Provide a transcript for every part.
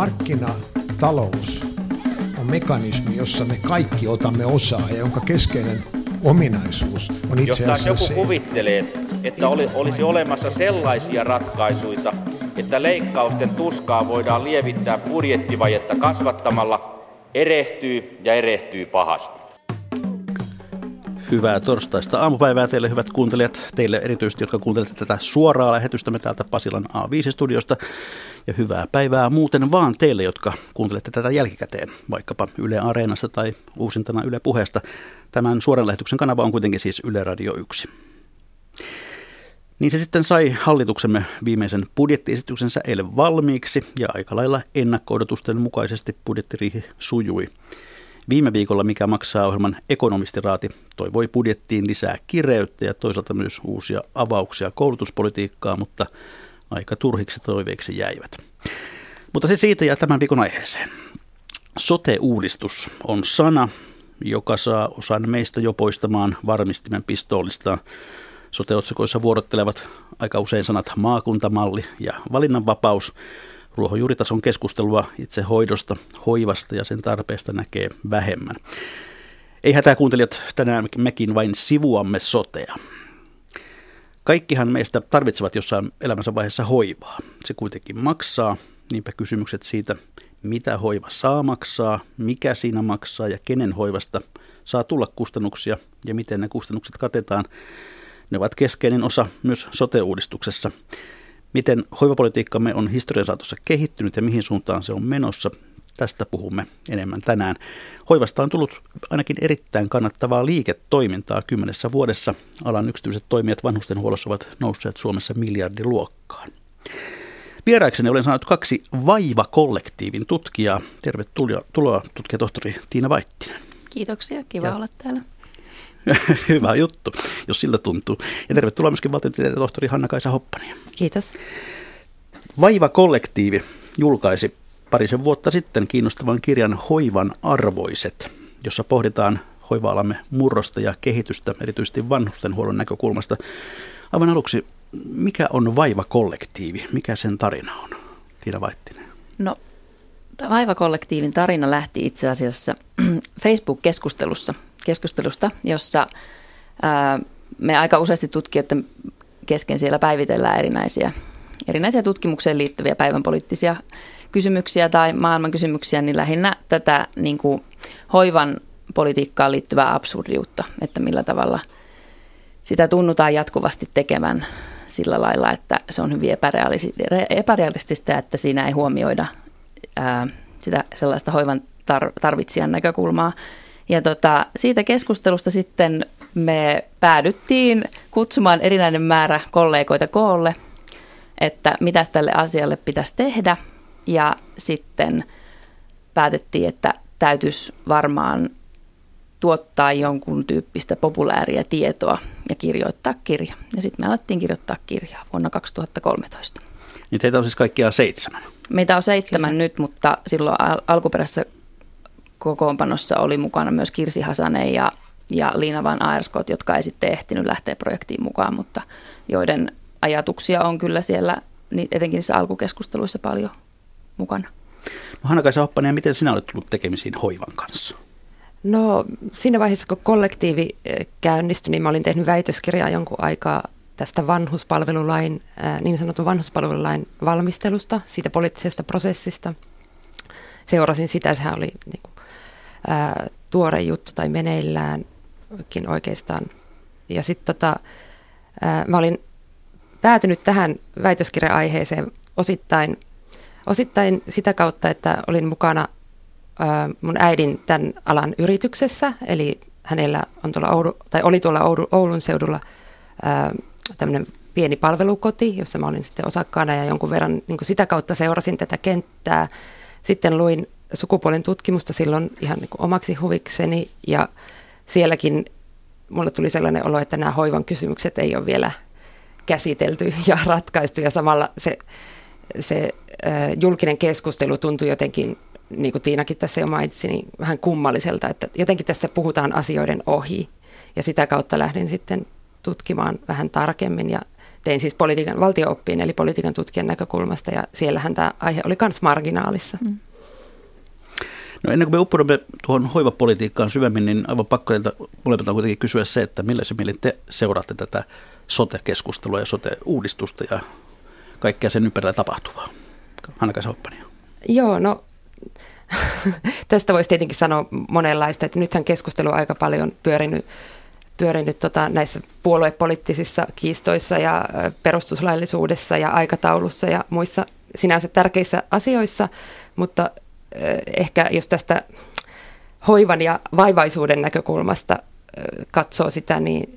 markkinatalous on mekanismi, jossa me kaikki otamme osaa ja jonka keskeinen ominaisuus on itse Jos asiassa se, joku kuvittelee, että oli, olisi olemassa sellaisia ratkaisuja, että leikkausten tuskaa voidaan lievittää budjettivajetta kasvattamalla, erehtyy ja erehtyy pahasti. Hyvää torstaista aamupäivää teille hyvät kuuntelijat, teille erityisesti, jotka kuuntelette tätä suoraa lähetystämme täältä Pasilan A5-studiosta. Ja hyvää päivää muuten vaan teille, jotka kuuntelette tätä jälkikäteen, vaikkapa Yle Areenassa tai uusintana Yle Puheesta. Tämän suoran lähetyksen kanava on kuitenkin siis Yle Radio 1. Niin se sitten sai hallituksemme viimeisen budjettiesityksensä eilen valmiiksi ja aika lailla ennakko mukaisesti budjettiriihi sujui. Viime viikolla Mikä maksaa ohjelman ekonomistiraati toivoi budjettiin lisää kireyttä ja toisaalta myös uusia avauksia koulutuspolitiikkaa, mutta aika turhiksi toiveiksi jäivät. Mutta se siitä ja tämän viikon aiheeseen. Sote-uudistus on sana, joka saa osan meistä jo poistamaan varmistimen pistoolista. Sote-otsikoissa vuorottelevat aika usein sanat maakuntamalli ja valinnanvapaus – Ruohonjuuritason keskustelua itse hoidosta, hoivasta ja sen tarpeesta näkee vähemmän. Ei hätää kuuntelijat, tänään mekin vain sivuamme sotea. Kaikkihan meistä tarvitsevat jossain elämänsä vaiheessa hoivaa. Se kuitenkin maksaa, niinpä kysymykset siitä, mitä hoiva saa maksaa, mikä siinä maksaa ja kenen hoivasta saa tulla kustannuksia ja miten ne kustannukset katetaan, ne ovat keskeinen osa myös sote-uudistuksessa. Miten hoivapolitiikkamme on historian saatossa kehittynyt ja mihin suuntaan se on menossa, tästä puhumme enemmän tänään. Hoivasta on tullut ainakin erittäin kannattavaa liiketoimintaa kymmenessä vuodessa. Alan yksityiset toimijat vanhustenhuollossa ovat nousseet Suomessa miljardiluokkaan. Vieraakseni olen saanut kaksi Vaiva-kollektiivin tutkijaa. Tervetuloa tutkija tohtori Tiina Vaittinen. Kiitoksia, kiva ja olla täällä. Hyvä juttu, jos siltä tuntuu. Ja tervetuloa myöskin valtiotieteen tohtori Hanna-Kaisa Hoppani. Kiitos. Vaiva-kollektiivi julkaisi parisen vuotta sitten kiinnostavan kirjan Hoivan arvoiset, jossa pohditaan hoiva-alamme murrosta ja kehitystä, erityisesti vanhustenhuollon näkökulmasta. Aivan aluksi, mikä on Vaiva-kollektiivi? Mikä sen tarina on? Tiina Vaittinen. No, Vaiva-kollektiivin tarina lähti itse asiassa Facebook-keskustelussa keskustelusta, jossa ää, me aika useasti tutkijoiden kesken siellä päivitellään erinäisiä, erinäisiä tutkimukseen liittyviä päivän poliittisia kysymyksiä tai maailman kysymyksiä, niin lähinnä tätä niin kuin hoivan politiikkaan liittyvää absurdiutta, että millä tavalla sitä tunnutaan jatkuvasti tekevän sillä lailla, että se on hyvin epärealistista, että siinä ei huomioida ää, sitä sellaista hoivan tarvitsijan näkökulmaa. Ja tota, siitä keskustelusta sitten me päädyttiin kutsumaan erinäinen määrä kollegoita koolle, että mitä tälle asialle pitäisi tehdä. Ja sitten päätettiin, että täytyisi varmaan tuottaa jonkun tyyppistä populääriä tietoa ja kirjoittaa kirja. Ja sitten me alettiin kirjoittaa kirjaa vuonna 2013. Niin teitä on siis kaikkiaan seitsemän? Meitä on seitsemän Kyllä. nyt, mutta silloin al- alkuperäisessä kokoonpanossa oli mukana myös Kirsi Hasanen ja, ja Liina Van Aerskot, jotka ei sitten ehtinyt lähteä projektiin mukaan, mutta joiden ajatuksia on kyllä siellä etenkin niissä alkukeskusteluissa paljon mukana. No Hanna-Kaisa Hoppanen, miten sinä olet tullut tekemisiin hoivan kanssa? No siinä vaiheessa, kun kollektiivi eh, käynnistyi, niin mä olin tehnyt väitöskirjaa jonkun aikaa tästä vanhuspalvelulain, eh, niin sanotun vanhuspalvelulain valmistelusta, siitä poliittisesta prosessista. Seurasin sitä, sehän oli niin kuin ää, tuore juttu tai meneilläänkin oikeastaan. Ja sitten tota, ää, mä olin päätynyt tähän väitöskirja-aiheeseen osittain, osittain sitä kautta, että olin mukana mun äidin tämän alan yrityksessä, eli hänellä on tuolla Oulu, tai oli tuolla Oulu, Oulun seudulla tämmöinen pieni palvelukoti, jossa mä olin sitten osakkaana ja jonkun verran niin sitä kautta seurasin tätä kenttää. Sitten luin sukupuolen tutkimusta silloin ihan niin omaksi huvikseni ja sielläkin mulle tuli sellainen olo, että nämä hoivan kysymykset ei ole vielä käsitelty ja ratkaistu ja samalla se, se äh, julkinen keskustelu tuntui jotenkin, niin kuin Tiinakin tässä jo mainitsi, niin vähän kummalliselta, että jotenkin tässä puhutaan asioiden ohi ja sitä kautta lähdin sitten tutkimaan vähän tarkemmin ja tein siis politiikan valtiooppiin eli politiikan tutkijan näkökulmasta ja siellähän tämä aihe oli myös marginaalissa. Mm. No ennen kuin me uppoudumme tuohon hoivapolitiikkaan syvemmin, niin aivan pakko teiltä molemmilta kuitenkin kysyä se, että millä se mielin te seuraatte tätä sote-keskustelua ja sote-uudistusta ja kaikkea sen ympärillä tapahtuvaa. Hanna Hoppania. Joo, no tästä voisi tietenkin sanoa monenlaista, että nythän keskustelu on aika paljon pyörinyt, pyörinyt tota, näissä puoluepoliittisissa kiistoissa ja perustuslaillisuudessa ja aikataulussa ja muissa sinänsä tärkeissä asioissa, mutta ehkä jos tästä hoivan ja vaivaisuuden näkökulmasta katsoo sitä, niin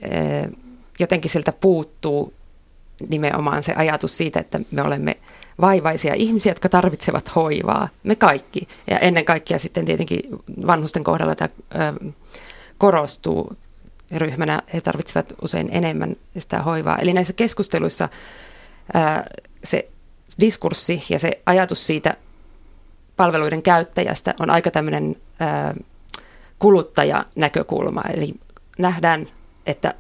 jotenkin siltä puuttuu nimenomaan se ajatus siitä, että me olemme vaivaisia ihmisiä, jotka tarvitsevat hoivaa. Me kaikki. Ja ennen kaikkea sitten tietenkin vanhusten kohdalla tämä korostuu ryhmänä. He tarvitsevat usein enemmän sitä hoivaa. Eli näissä keskusteluissa se diskurssi ja se ajatus siitä palveluiden käyttäjästä on aika tämmöinen kuluttajanäkökulma. Eli nähdään, että,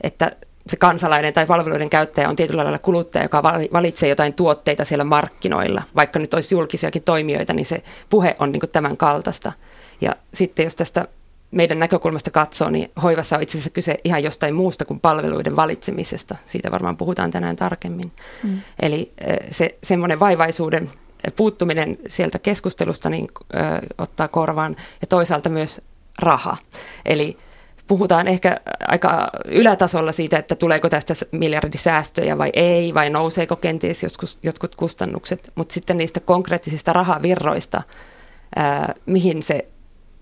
että se kansalainen tai palveluiden käyttäjä on tietyllä lailla kuluttaja, joka valitsee jotain tuotteita siellä markkinoilla. Vaikka nyt olisi julkisiakin toimijoita, niin se puhe on niin tämän kaltaista. Ja sitten jos tästä meidän näkökulmasta katsoo, niin hoivassa on itse asiassa kyse ihan jostain muusta kuin palveluiden valitsemisesta. Siitä varmaan puhutaan tänään tarkemmin. Mm. Eli se semmoinen vaivaisuuden puuttuminen sieltä keskustelusta niin, ö, ottaa korvaan ja toisaalta myös raha. Eli puhutaan ehkä aika ylätasolla siitä, että tuleeko tästä miljardisäästöjä vai ei, vai nouseeko kenties joskus, jotkut kustannukset, mutta sitten niistä konkreettisista rahavirroista, ää, mihin se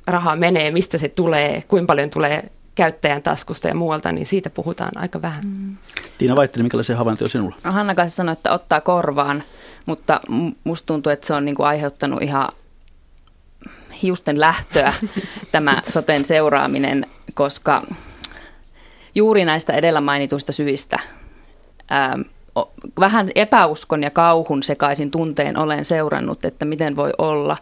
raha menee, mistä se tulee, kuinka paljon tulee käyttäjän taskusta ja muualta, niin siitä puhutaan aika vähän. Mm. Tiina Vaittinen, minkälaisia havaintoja sinulla? No, Hanna kanssa sanoi, että ottaa korvaan, mutta musta tuntuu, että se on niin kuin aiheuttanut ihan hiusten lähtöä tämä soten seuraaminen, koska juuri näistä edellä mainituista syistä ää, vähän epäuskon ja kauhun sekaisin tunteen olen seurannut, että miten voi olla,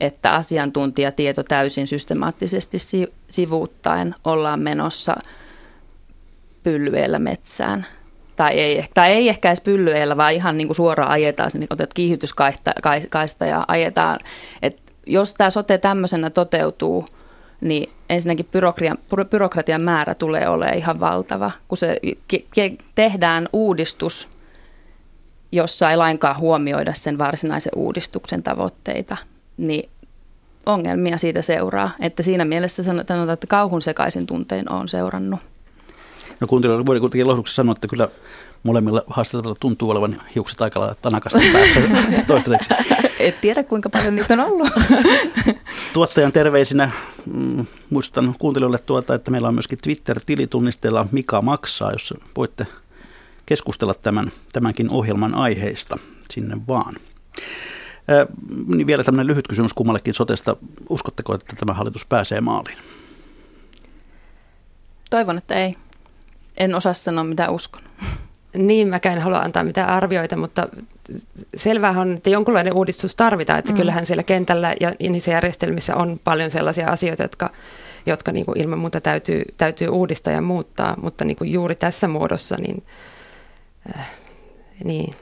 että asiantuntijatieto täysin systemaattisesti sivuuttaen ollaan menossa pyllyellä metsään. Tai ei, tai ei ehkä edes pyllyellä, vaan ihan niin kuin suoraan ajetaan, niin otet kiihytyskaista ja ajetaan. Et jos tämä sote tämmöisenä toteutuu, niin ensinnäkin byrokratian, byrokratian määrä tulee olemaan ihan valtava. Kun se ke- tehdään uudistus, jossa ei lainkaan huomioida sen varsinaisen uudistuksen tavoitteita, niin ongelmia siitä seuraa. Että siinä mielessä sanotaan, että kauhun sekaisin tuntein on seurannut. No kuuntelijoille voidaan kuitenkin lohduksi sanoa, että kyllä molemmilla haastateltavilla tuntuu olevan hiukset aika lailla tanakasta päässä toistaiseksi. Et tiedä kuinka paljon niitä on ollut. Tuottajan terveisinä mm, muistutan kuuntelijoille tuota, että meillä on myöskin Twitter-tilitunnisteella Mika maksaa, jos voitte keskustella tämän, tämänkin ohjelman aiheista sinne vaan. Äh, niin vielä tämmöinen lyhyt kysymys kummallekin sotesta. Uskotteko, että tämä hallitus pääsee maaliin? Toivon, että ei. En osaa sanoa, mitä uskon. Niin, mäkään en halua antaa mitään arvioita, mutta selvää on, että jonkunlainen uudistus tarvitaan, että mm. kyllähän siellä kentällä ja, ja niissä järjestelmissä on paljon sellaisia asioita, jotka, jotka niin kuin ilman muuta täytyy, täytyy uudistaa ja muuttaa, mutta niin kuin juuri tässä muodossa niin, äh, niin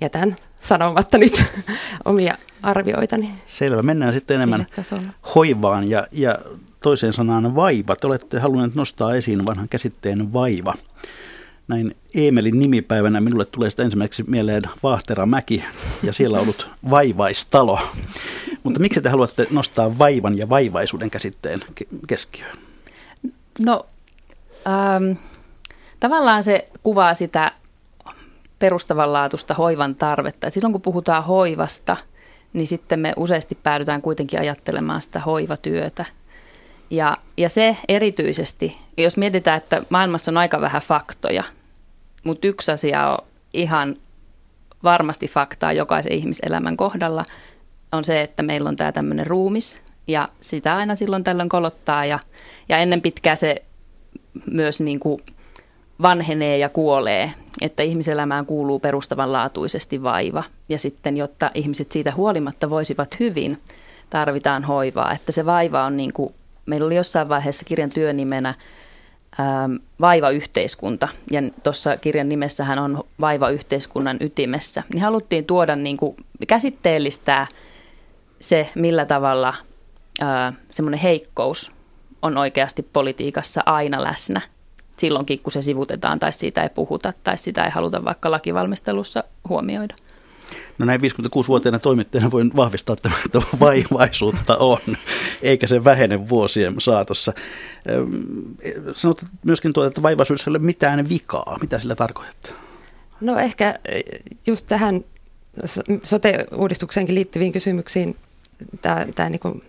jätän sanomatta nyt omia arvioitani. Selvä, mennään sitten enemmän hoivaan ja, ja toiseen sanaan vaiva. Te olette halunneet nostaa esiin vanhan käsitteen vaiva näin Eemelin nimipäivänä minulle tulee sitä ensimmäiseksi mieleen Vaahteramäki ja siellä on ollut vaivaistalo. Mutta miksi te haluatte nostaa vaivan ja vaivaisuuden käsitteen keskiöön? No ähm, tavallaan se kuvaa sitä perustavanlaatuista hoivan tarvetta. Et silloin kun puhutaan hoivasta, niin sitten me useasti päädytään kuitenkin ajattelemaan sitä hoivatyötä. Ja, ja se erityisesti, jos mietitään, että maailmassa on aika vähän faktoja, mutta yksi asia on ihan varmasti faktaa jokaisen ihmiselämän kohdalla, on se, että meillä on tämä tämmöinen ruumis ja sitä aina silloin tällöin kolottaa ja, ja ennen pitkää se myös niin kuin vanhenee ja kuolee, että ihmiselämään kuuluu perustavanlaatuisesti vaiva. Ja sitten, jotta ihmiset siitä huolimatta voisivat hyvin, tarvitaan hoivaa, että se vaiva on niin kuin, meillä oli jossain vaiheessa kirjan työnimenä vaiva-yhteiskunta, ja tuossa kirjan nimessähän on vaiva-yhteiskunnan ytimessä, niin haluttiin tuoda niin kuin, käsitteellistää se, millä tavalla semmoinen heikkous on oikeasti politiikassa aina läsnä. Silloinkin, kun se sivutetaan tai siitä ei puhuta tai sitä ei haluta vaikka lakivalmistelussa huomioida. No näin 56-vuotiaana toimittajana voin vahvistaa, että vaivaisuutta on, eikä se vähene vuosien saatossa. Sanot myöskin tuota, että vaivaisuudessa ei ole mitään vikaa. Mitä sillä tarkoittaa? No ehkä just tähän sote-uudistukseenkin liittyviin kysymyksiin tämä, tämä niin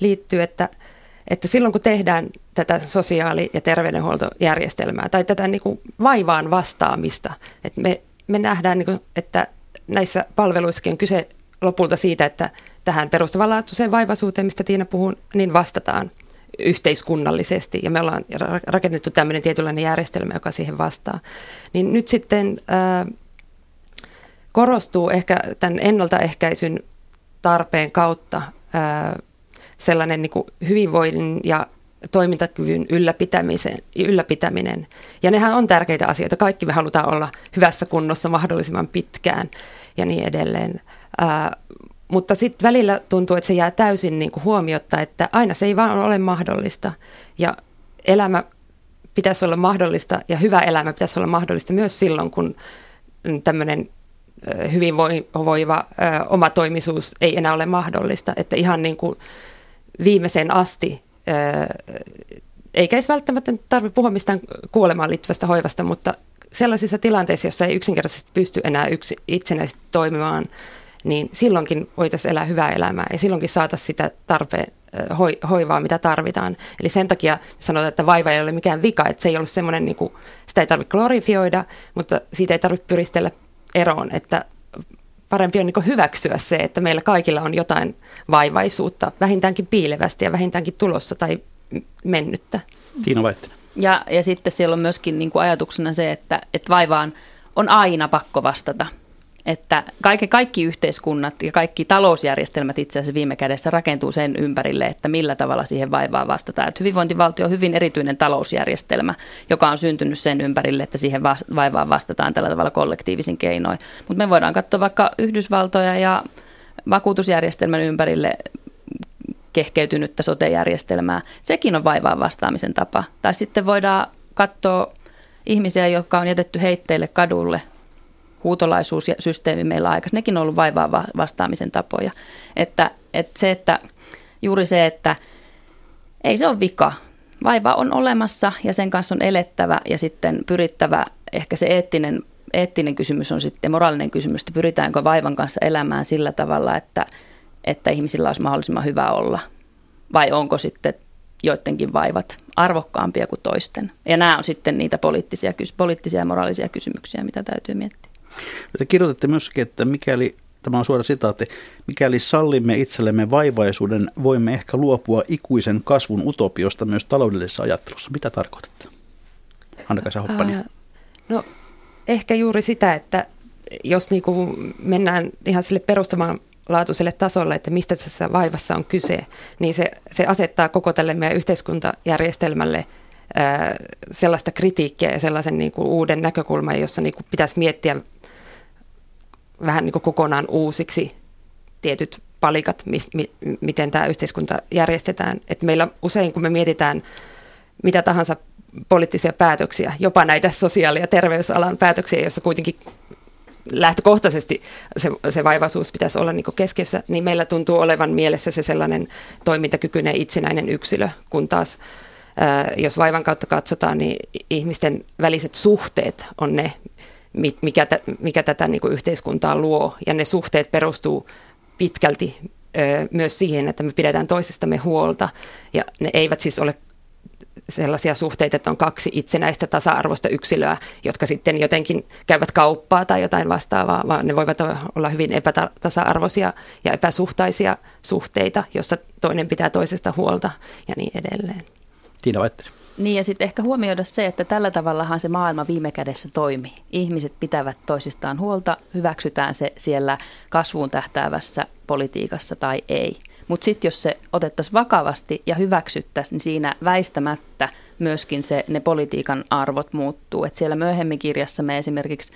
liittyy, että, että silloin kun tehdään tätä sosiaali- ja terveydenhuoltojärjestelmää tai tätä niin kuin vaivaan vastaamista, että me, me nähdään, niin kuin, että näissä palveluissakin on kyse lopulta siitä, että tähän perustavanlaatuiseen vaivaisuuteen, mistä Tiina puhuu, niin vastataan yhteiskunnallisesti ja me ollaan rakennettu tämmöinen tietynlainen järjestelmä, joka siihen vastaa. Niin nyt sitten ää, korostuu ehkä tämän ennaltaehkäisyn tarpeen kautta ää, sellainen niin kuin hyvinvoinnin ja toimintakyvyn ylläpitämisen, ylläpitäminen. Ja nehän on tärkeitä asioita. Kaikki me halutaan olla hyvässä kunnossa mahdollisimman pitkään ja niin edelleen. Ää, mutta sitten välillä tuntuu, että se jää täysin niin kuin huomiotta, että aina se ei vaan ole mahdollista. Ja elämä pitäisi olla mahdollista ja hyvä elämä pitäisi olla mahdollista myös silloin, kun tämmöinen hyvinvoiva oma toimisuus ei enää ole mahdollista. Että ihan niin kuin viimeiseen asti eikä edes välttämättä tarvitse puhua mistään kuolemaan liittyvästä hoivasta, mutta sellaisissa tilanteissa, joissa ei yksinkertaisesti pysty enää yksi, itsenäisesti toimimaan, niin silloinkin voitaisiin elää hyvää elämää ja silloinkin saataisiin sitä tarpeen hoi, hoivaa, mitä tarvitaan. Eli sen takia sanotaan, että vaiva ei ole mikään vika, että se ei ollut semmoinen, niin kuin, sitä ei tarvitse glorifioida, mutta siitä ei tarvitse pyristellä eroon, että parempi on niin hyväksyä se, että meillä kaikilla on jotain vaivaisuutta, vähintäänkin piilevästi ja vähintäänkin tulossa tai mennyttä. Tiina Vaittinen. Ja, ja sitten siellä on myöskin niin kuin ajatuksena se, että, että vaivaan on aina pakko vastata. Että kaikki, kaikki yhteiskunnat ja kaikki talousjärjestelmät itse asiassa viime kädessä rakentuu sen ympärille, että millä tavalla siihen vaivaan vastataan. Että hyvinvointivaltio on hyvin erityinen talousjärjestelmä, joka on syntynyt sen ympärille, että siihen vaivaan vastataan tällä tavalla kollektiivisin keinoin. Mutta me voidaan katsoa vaikka Yhdysvaltoja ja vakuutusjärjestelmän ympärille kehkeytynyttä sote-järjestelmää. Sekin on vaivaan vastaamisen tapa. Tai sitten voidaan katsoa ihmisiä, jotka on jätetty heitteille kadulle. Huutolaisuussysteemi meillä aika. Nekin on ollut vaivaa vastaamisen tapoja. Että, että se, että juuri se, että ei se ole vika. Vaiva on olemassa ja sen kanssa on elettävä ja sitten pyrittävä, ehkä se eettinen, eettinen kysymys on sitten moraalinen kysymys, että pyritäänkö vaivan kanssa elämään sillä tavalla, että – että ihmisillä olisi mahdollisimman hyvä olla? Vai onko sitten joidenkin vaivat arvokkaampia kuin toisten? Ja nämä on sitten niitä poliittisia, poliittisia ja moraalisia kysymyksiä, mitä täytyy miettiä. Te kirjoitatte myöskin, että mikäli, tämä on suora sitaatti, mikäli sallimme itsellemme vaivaisuuden, voimme ehkä luopua ikuisen kasvun utopiosta myös taloudellisessa ajattelussa. Mitä tarkoitatte? Anna-Kaisa Hoppani. no ehkä juuri sitä, että jos niin kuin mennään ihan sille perustamaan laatuiselle tasolle, että mistä tässä vaivassa on kyse, niin se, se asettaa koko tälle meidän yhteiskuntajärjestelmälle ää, sellaista kritiikkiä ja sellaisen niin kuin uuden näkökulman, jossa niin kuin pitäisi miettiä vähän niin kuin kokonaan uusiksi tietyt palikat, mi, mi, miten tämä yhteiskunta järjestetään. Et meillä usein, kun me mietitään mitä tahansa poliittisia päätöksiä, jopa näitä sosiaali- ja terveysalan päätöksiä, joissa kuitenkin lähtökohtaisesti se, se vaivaisuus pitäisi olla niin keskiössä, niin meillä tuntuu olevan mielessä se sellainen toimintakykyinen itsenäinen yksilö, kun taas jos vaivan kautta katsotaan, niin ihmisten väliset suhteet on ne, mikä, mikä tätä niin yhteiskuntaa luo. Ja ne suhteet perustuu pitkälti myös siihen, että me pidetään toisistamme huolta. Ja ne eivät siis ole sellaisia suhteita, että on kaksi itsenäistä tasa-arvoista yksilöä, jotka sitten jotenkin käyvät kauppaa tai jotain vastaavaa, vaan ne voivat olla hyvin epätasa-arvoisia ja epäsuhtaisia suhteita, jossa toinen pitää toisesta huolta ja niin edelleen. Tiina Vaitteri. Niin ja sitten ehkä huomioida se, että tällä tavallahan se maailma viime kädessä toimii. Ihmiset pitävät toisistaan huolta, hyväksytään se siellä kasvuun tähtäävässä politiikassa tai ei. Mutta sitten jos se otettaisiin vakavasti ja hyväksyttäisiin, niin siinä väistämättä myöskin se, ne politiikan arvot muuttuu. Et siellä myöhemmin kirjassa me esimerkiksi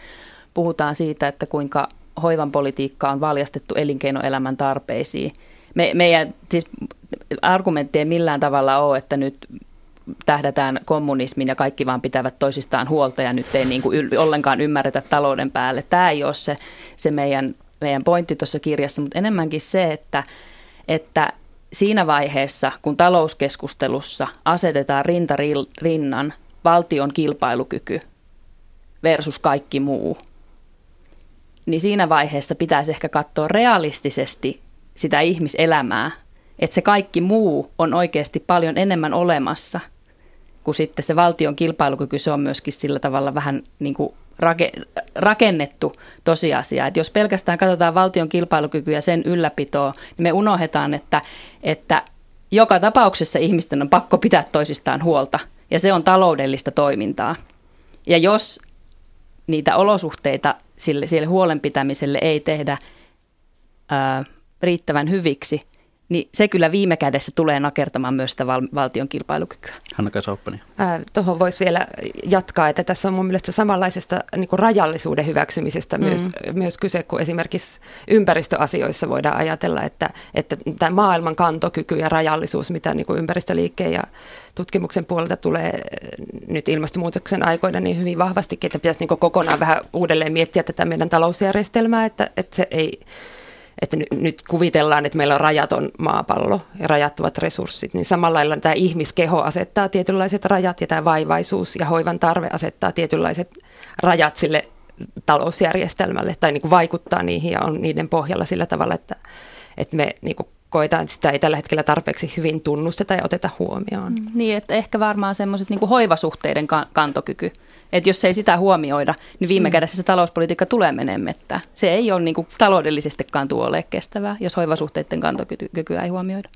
puhutaan siitä, että kuinka hoivan politiikka on valjastettu elinkeinoelämän tarpeisiin. Me, meidän siis argumentti ei millään tavalla ole, että nyt tähdätään kommunismin ja kaikki vaan pitävät toisistaan huolta ja nyt ei niin kuin yl- ollenkaan ymmärretä talouden päälle. Tämä ei ole se, se meidän, meidän pointti tuossa kirjassa, mutta enemmänkin se, että, että siinä vaiheessa, kun talouskeskustelussa asetetaan rinta rinnan valtion kilpailukyky versus kaikki muu, niin siinä vaiheessa pitäisi ehkä katsoa realistisesti sitä ihmiselämää, että se kaikki muu on oikeasti paljon enemmän olemassa – kun sitten se valtion kilpailukyky, se on myöskin sillä tavalla vähän niin kuin rakennettu tosiasia. Että jos pelkästään katsotaan valtion kilpailukykyä ja sen ylläpitoa, niin me unohdetaan, että, että joka tapauksessa ihmisten on pakko pitää toisistaan huolta, ja se on taloudellista toimintaa. Ja jos niitä olosuhteita sille, sille huolenpitämiselle ei tehdä ää, riittävän hyviksi, niin se kyllä viime kädessä tulee nakertamaan myös sitä val- valtion kilpailukykyä. Hanna Sauppani. Tuohon voisi vielä jatkaa, että tässä on mun mielestä samanlaisesta niin kuin rajallisuuden hyväksymisestä mm. myös, myös kyse, kun esimerkiksi ympäristöasioissa voidaan ajatella, että, että tämä maailman kantokyky ja rajallisuus, mitä niin kuin ympäristöliikkeen ja tutkimuksen puolelta tulee nyt ilmastonmuutoksen aikoina niin hyvin vahvasti, että pitäisi niin kokonaan vähän uudelleen miettiä tätä meidän talousjärjestelmää, että, että se ei että nyt kuvitellaan, että meillä on rajaton maapallo ja rajattuvat resurssit, niin samalla lailla tämä ihmiskeho asettaa tietynlaiset rajat ja tämä vaivaisuus ja hoivan tarve asettaa tietynlaiset rajat sille talousjärjestelmälle tai niin kuin vaikuttaa niihin ja on niiden pohjalla sillä tavalla, että, että me niin kuin koetaan, että sitä ei tällä hetkellä tarpeeksi hyvin tunnusteta ja oteta huomioon. Niin, että ehkä varmaan semmoiset niin hoivasuhteiden kantokyky – että jos ei sitä huomioida, niin viime mm. kädessä se talouspolitiikka tulee menemättä. Se ei ole niin kuin taloudellisestikaan tuolle kestävää, jos hoivasuhteiden kantokykyä ei huomioida.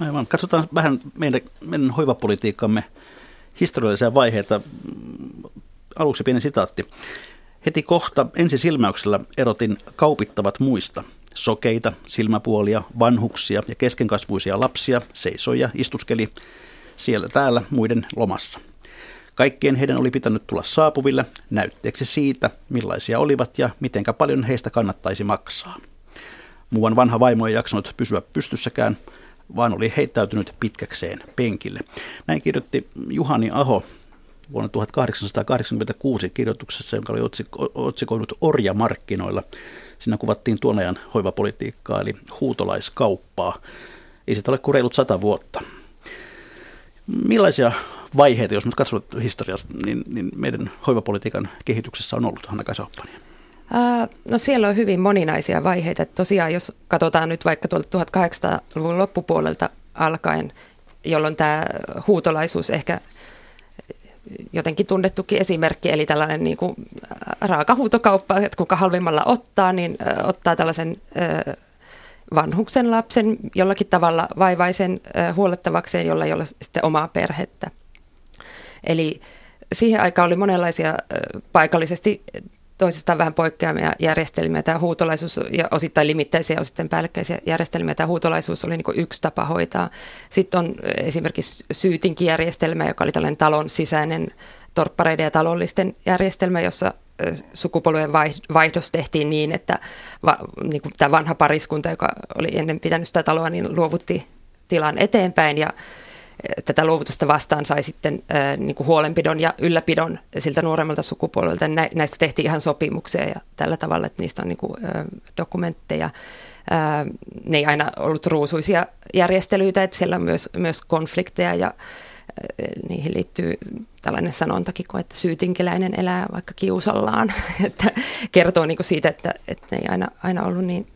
Aivan. Katsotaan vähän meidän, meidän hoivapolitiikkamme historiallisia vaiheita. Aluksi pieni sitaatti. Heti kohta ensisilmäyksellä erotin kaupittavat muista. Sokeita, silmäpuolia, vanhuksia ja keskenkasvuisia lapsia seisoi ja istuskeli siellä täällä muiden lomassa – Kaikkien heidän oli pitänyt tulla saapuville näytteeksi siitä, millaisia olivat ja mitenkä paljon heistä kannattaisi maksaa. Muuan vanha vaimo ei jaksanut pysyä pystyssäkään, vaan oli heittäytynyt pitkäkseen penkille. Näin kirjoitti Juhani Aho vuonna 1886 kirjoituksessa, jonka oli otsikoinut Orja-markkinoilla. Siinä kuvattiin tuon ajan hoivapolitiikkaa, eli huutolaiskauppaa. Ei sitä ole kuin reilut sata vuotta. Millaisia vaiheita, jos nyt katsot historiaa, niin, niin meidän hoivapolitiikan kehityksessä on ollut, Hanna Kasaoppani? No siellä on hyvin moninaisia vaiheita. Tosiaan jos katsotaan nyt vaikka tuolta 1800-luvun loppupuolelta alkaen, jolloin tämä huutolaisuus ehkä jotenkin tunnettukin esimerkki, eli tällainen niin kuin raaka huutokauppa, että kuka halvimmalla ottaa, niin ottaa tällaisen vanhuksen lapsen jollakin tavalla vaivaisen huolettavakseen, jolla ei ole sitten omaa perhettä. Eli siihen aikaan oli monenlaisia paikallisesti toisistaan vähän poikkeamia järjestelmiä. Tämä huutolaisuus ja osittain limittäisiä ja osittain päällekkäisiä järjestelmiä. Tämä huutolaisuus oli niin yksi tapa hoitaa. Sitten on esimerkiksi syytinkijärjestelmä, joka oli tällainen talon sisäinen torppareiden ja talollisten järjestelmä, jossa sukupolven vaihdos tehtiin niin, että va, niin kuin tämä vanha pariskunta, joka oli ennen pitänyt sitä taloa, niin luovutti tilan eteenpäin ja tätä luovutusta vastaan sai sitten niin kuin huolenpidon ja ylläpidon siltä nuoremmalta sukupolvelta. Näistä tehtiin ihan sopimuksia ja tällä tavalla, että niistä on niin kuin, dokumentteja. Ne ei aina ollut ruusuisia järjestelyitä, että siellä on myös, myös konflikteja ja niihin liittyy tällainen sanontakin, että syytinkeläinen elää vaikka kiusallaan, että kertoo niin kuin siitä, että, että ne ei aina, aina ollut niin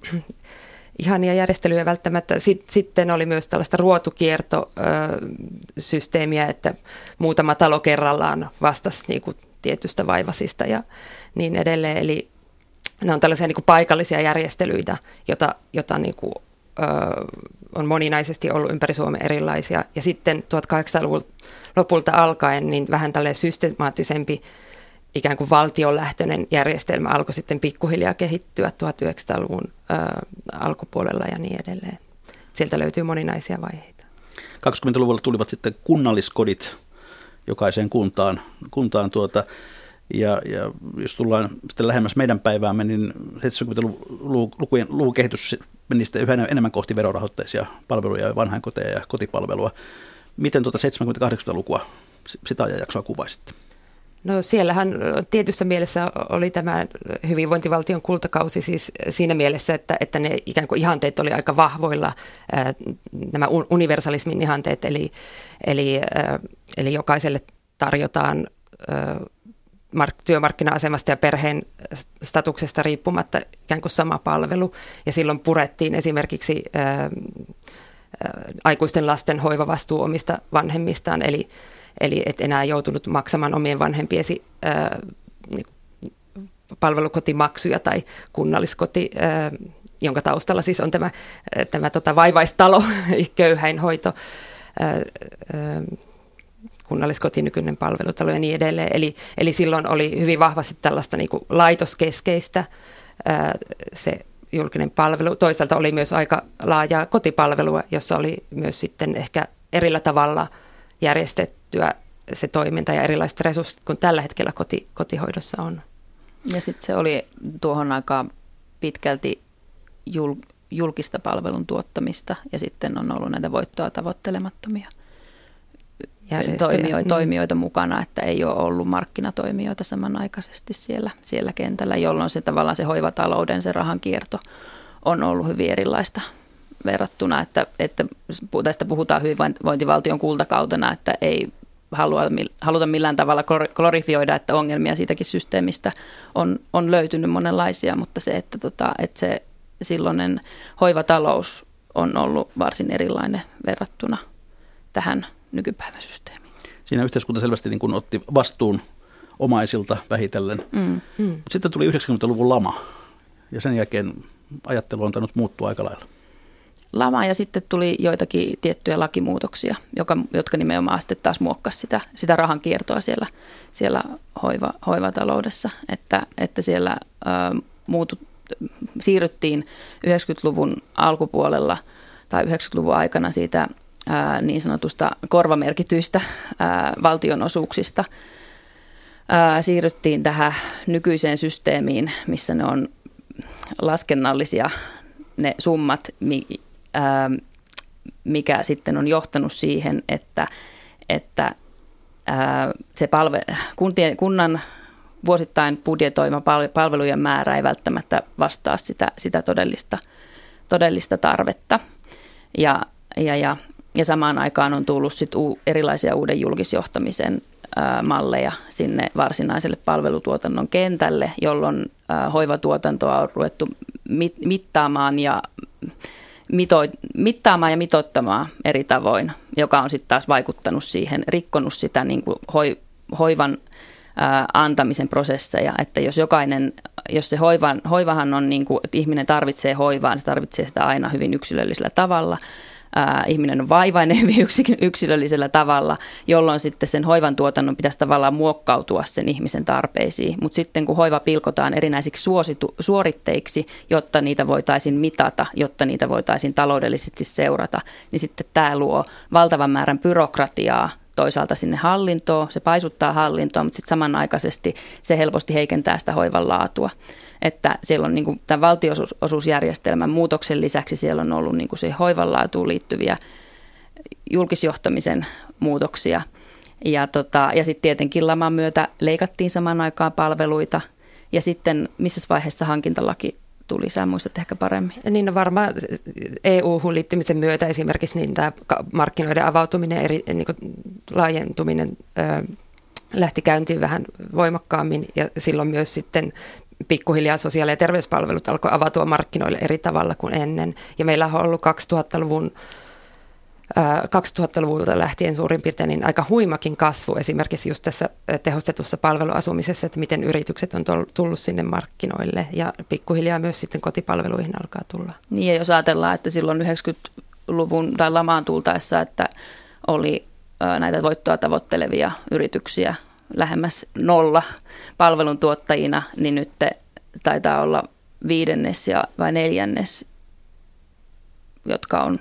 ihania järjestelyjä välttämättä. Sitten oli myös tällaista ruotukiertosysteemiä, että muutama talo kerrallaan vastasi niin kuin tietystä vaivasista ja niin edelleen. Eli nämä on tällaisia niin kuin paikallisia järjestelyitä, jota, jota niin on moninaisesti ollut ympäri Suomen erilaisia. Ja sitten 1800-luvun lopulta alkaen niin vähän tällainen systemaattisempi ikään kuin valtionlähtöinen järjestelmä alkoi sitten pikkuhiljaa kehittyä 1900-luvun ö, alkupuolella ja niin edelleen. sieltä löytyy moninaisia vaiheita. 20-luvulla tulivat sitten kunnalliskodit jokaiseen kuntaan, kuntaan tuota, ja, ja jos tullaan sitten lähemmäs meidän päiväämme, niin 70-luvun luvun kehitys meni sitten yhä enemmän kohti verorahoitteisia palveluja, vanhainkoteja ja kotipalvelua. Miten tuota 70-80-lukua, sitä ajanjaksoa kuvaisitte? No siellähän tietyssä mielessä oli tämä hyvinvointivaltion kultakausi siis siinä mielessä, että, että ne ikään kuin ihanteet oli aika vahvoilla, nämä universalismin ihanteet, eli, eli, eli jokaiselle tarjotaan työmarkkina-asemasta ja perheen statuksesta riippumatta ikään kuin sama palvelu. Ja silloin purettiin esimerkiksi aikuisten lasten hoivavastuu omista vanhemmistaan, eli, eli et enää joutunut maksamaan omien vanhempiesi ää, niin palvelukotimaksuja tai kunnalliskoti, ää, jonka taustalla siis on tämä, tämä tota vaivaistalo, köyhäinhoito, ää, ää, kunnalliskoti, nykyinen palvelutalo ja niin edelleen. Eli, eli silloin oli hyvin vahvasti tällaista niin kuin laitoskeskeistä ää, se julkinen palvelu. Toisaalta oli myös aika laajaa kotipalvelua, jossa oli myös sitten ehkä erillä tavalla järjestettyä se toiminta ja erilaiset resurssit kuin tällä hetkellä koti, kotihoidossa on. Ja sitten se oli tuohon aikaan pitkälti jul, julkista palvelun tuottamista ja sitten on ollut näitä voittoa tavoittelemattomia toimijoita, mm. toimijoita mukana, että ei ole ollut markkinatoimijoita samanaikaisesti siellä, siellä kentällä, jolloin se tavallaan se hoivatalouden, se rahankierto on ollut hyvin erilaista verrattuna, että, että tästä puhutaan hyvinvointivaltion kultakautena, että ei halua, haluta millään tavalla glorifioida, että ongelmia siitäkin systeemistä on, on löytynyt monenlaisia, mutta se, että, tota, että se silloinen hoivatalous on ollut varsin erilainen verrattuna tähän nykypäivän systeemiin. Siinä yhteiskunta selvästi niin kuin otti vastuun omaisilta vähitellen. Mm. Mm. Sitten tuli 90-luvun lama ja sen jälkeen ajattelu on tainnut muuttua aika lailla. Lama ja sitten tuli joitakin tiettyjä lakimuutoksia, joka, jotka nimenomaan sitten taas muokkasi sitä, sitä rahan kiertoa siellä, siellä hoiva, hoivataloudessa, että, että siellä ä, muutu, siirryttiin 90-luvun alkupuolella tai 90-luvun aikana siitä niin sanotusta korvamerkityistä valtionosuuksista siirryttiin tähän nykyiseen systeemiin, missä ne on laskennallisia ne summat, mikä sitten on johtanut siihen, että, että se palve, kuntien, kunnan vuosittain budjetoima palvelujen määrä ei välttämättä vastaa sitä, sitä todellista, todellista tarvetta. Ja, ja, ja ja samaan aikaan on tullut sit u- erilaisia uuden julkisjohtamisen ää, malleja sinne varsinaiselle palvelutuotannon kentälle, jolloin ää, hoivatuotantoa on ruvettu mit- mittaamaan ja mito- mittaamaan ja mitottamaan eri tavoin, joka on sitten taas vaikuttanut siihen, rikkonut sitä niin kuin hoi- hoivan ää, antamisen prosesseja, että jos jokainen, jos se hoivan, hoivahan on niin kuin, että ihminen tarvitsee hoivaa, niin se tarvitsee sitä aina hyvin yksilöllisellä tavalla, ihminen on vaivainen hyvin yksilöllisellä tavalla, jolloin sitten sen hoivan tuotannon pitäisi tavallaan muokkautua sen ihmisen tarpeisiin. Mutta sitten kun hoiva pilkotaan erinäisiksi suositu, suoritteiksi, jotta niitä voitaisiin mitata, jotta niitä voitaisiin taloudellisesti seurata, niin sitten tämä luo valtavan määrän byrokratiaa toisaalta sinne hallintoon, se paisuttaa hallintoa, mutta sitten samanaikaisesti se helposti heikentää sitä hoivan laatua. Että siellä on niin kuin tämän valtionosuusjärjestelmän muutoksen lisäksi siellä on ollut niin kuin se hoivan laatuun liittyviä julkisjohtamisen muutoksia. Ja, tota, ja sitten tietenkin laman myötä leikattiin samaan aikaan palveluita. Ja sitten missä vaiheessa hankintalaki tuli, sä muistat ehkä paremmin. Niin no varmaan EU-hun liittymisen myötä esimerkiksi niin tämä markkinoiden avautuminen, eri, niin kuin laajentuminen ö, lähti käyntiin vähän voimakkaammin ja silloin myös sitten pikkuhiljaa sosiaali- ja terveyspalvelut alkoi avatua markkinoille eri tavalla kuin ennen. Ja meillä on ollut 2000-luvun 2000-luvulta lähtien suurin piirtein niin aika huimakin kasvu esimerkiksi just tässä tehostetussa palveluasumisessa, että miten yritykset on tullut sinne markkinoille ja pikkuhiljaa myös sitten kotipalveluihin alkaa tulla. Niin ja jos ajatellaan, että silloin 90-luvun tai lamaan tultaessa, että oli näitä voittoa tavoittelevia yrityksiä lähemmäs nolla palveluntuottajina, niin nyt taitaa olla viidennes ja vai neljännes, jotka on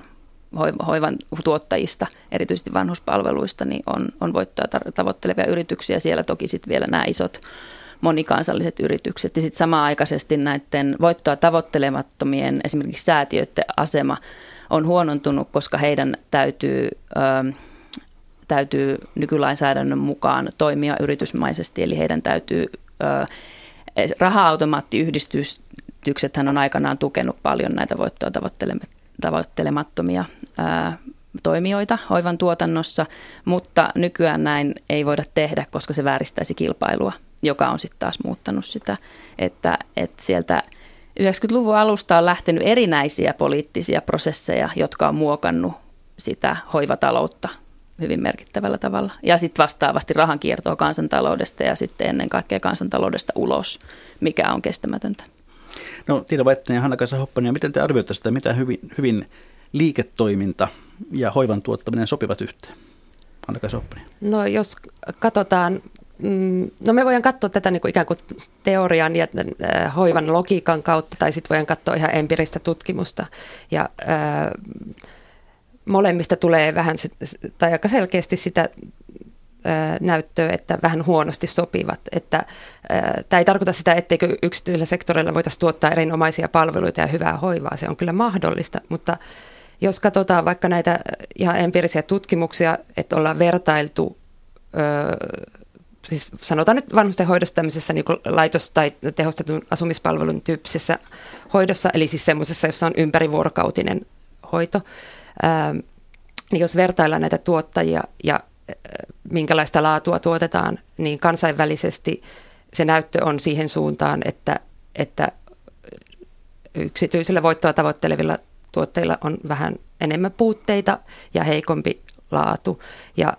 hoivan tuottajista, erityisesti vanhuspalveluista, niin on, on voittoa tavoittelevia yrityksiä. Siellä toki sitten vielä nämä isot monikansalliset yritykset. Ja sitten samaaikaisesti näiden voittoa tavoittelemattomien esimerkiksi säätiöiden asema on huonontunut, koska heidän täytyy, ö, täytyy nykylainsäädännön mukaan toimia yritysmaisesti, eli heidän täytyy raha-automaattiyhdistyksethän on aikanaan tukenut paljon näitä voittoa tavoittelemattomia ää, toimijoita hoivan tuotannossa, mutta nykyään näin ei voida tehdä, koska se vääristäisi kilpailua, joka on sitten taas muuttanut sitä, että, että sieltä 90-luvun alusta on lähtenyt erinäisiä poliittisia prosesseja, jotka on muokannut sitä hoivataloutta hyvin merkittävällä tavalla. Ja sitten vastaavasti rahan kiertoa kansantaloudesta ja sitten ennen kaikkea kansantaloudesta ulos, mikä on kestämätöntä. No Tiina Vaittinen ja Hanna-Kaisa Hoppanen, miten te arvioitte sitä, mitä hyvin, hyvin liiketoiminta ja hoivan tuottaminen sopivat yhteen? Hanna-Kaisa Hoppanen. No jos katsotaan mm, No me voidaan katsoa tätä niin kuin ikään kuin teorian ja äh, hoivan logiikan kautta, tai sitten voidaan katsoa ihan empiiristä tutkimusta. Ja äh, molemmista tulee vähän, tai aika selkeästi sitä näyttöä, että vähän huonosti sopivat. Että, tämä ei tarkoita sitä, etteikö yksityisellä sektorilla voitaisiin tuottaa erinomaisia palveluita ja hyvää hoivaa. Se on kyllä mahdollista, mutta jos katsotaan vaikka näitä ihan empiirisiä tutkimuksia, että ollaan vertailtu, siis sanotaan nyt vanhustenhoidossa tämmöisessä niin laitos- tai tehostetun asumispalvelun tyyppisessä hoidossa, eli siis semmoisessa, jossa on ympärivuorokautinen hoito, niin jos vertaillaan näitä tuottajia ja minkälaista laatua tuotetaan, niin kansainvälisesti se näyttö on siihen suuntaan, että, että yksityisillä voittoa tavoittelevilla tuotteilla on vähän enemmän puutteita ja heikompi laatu. Ja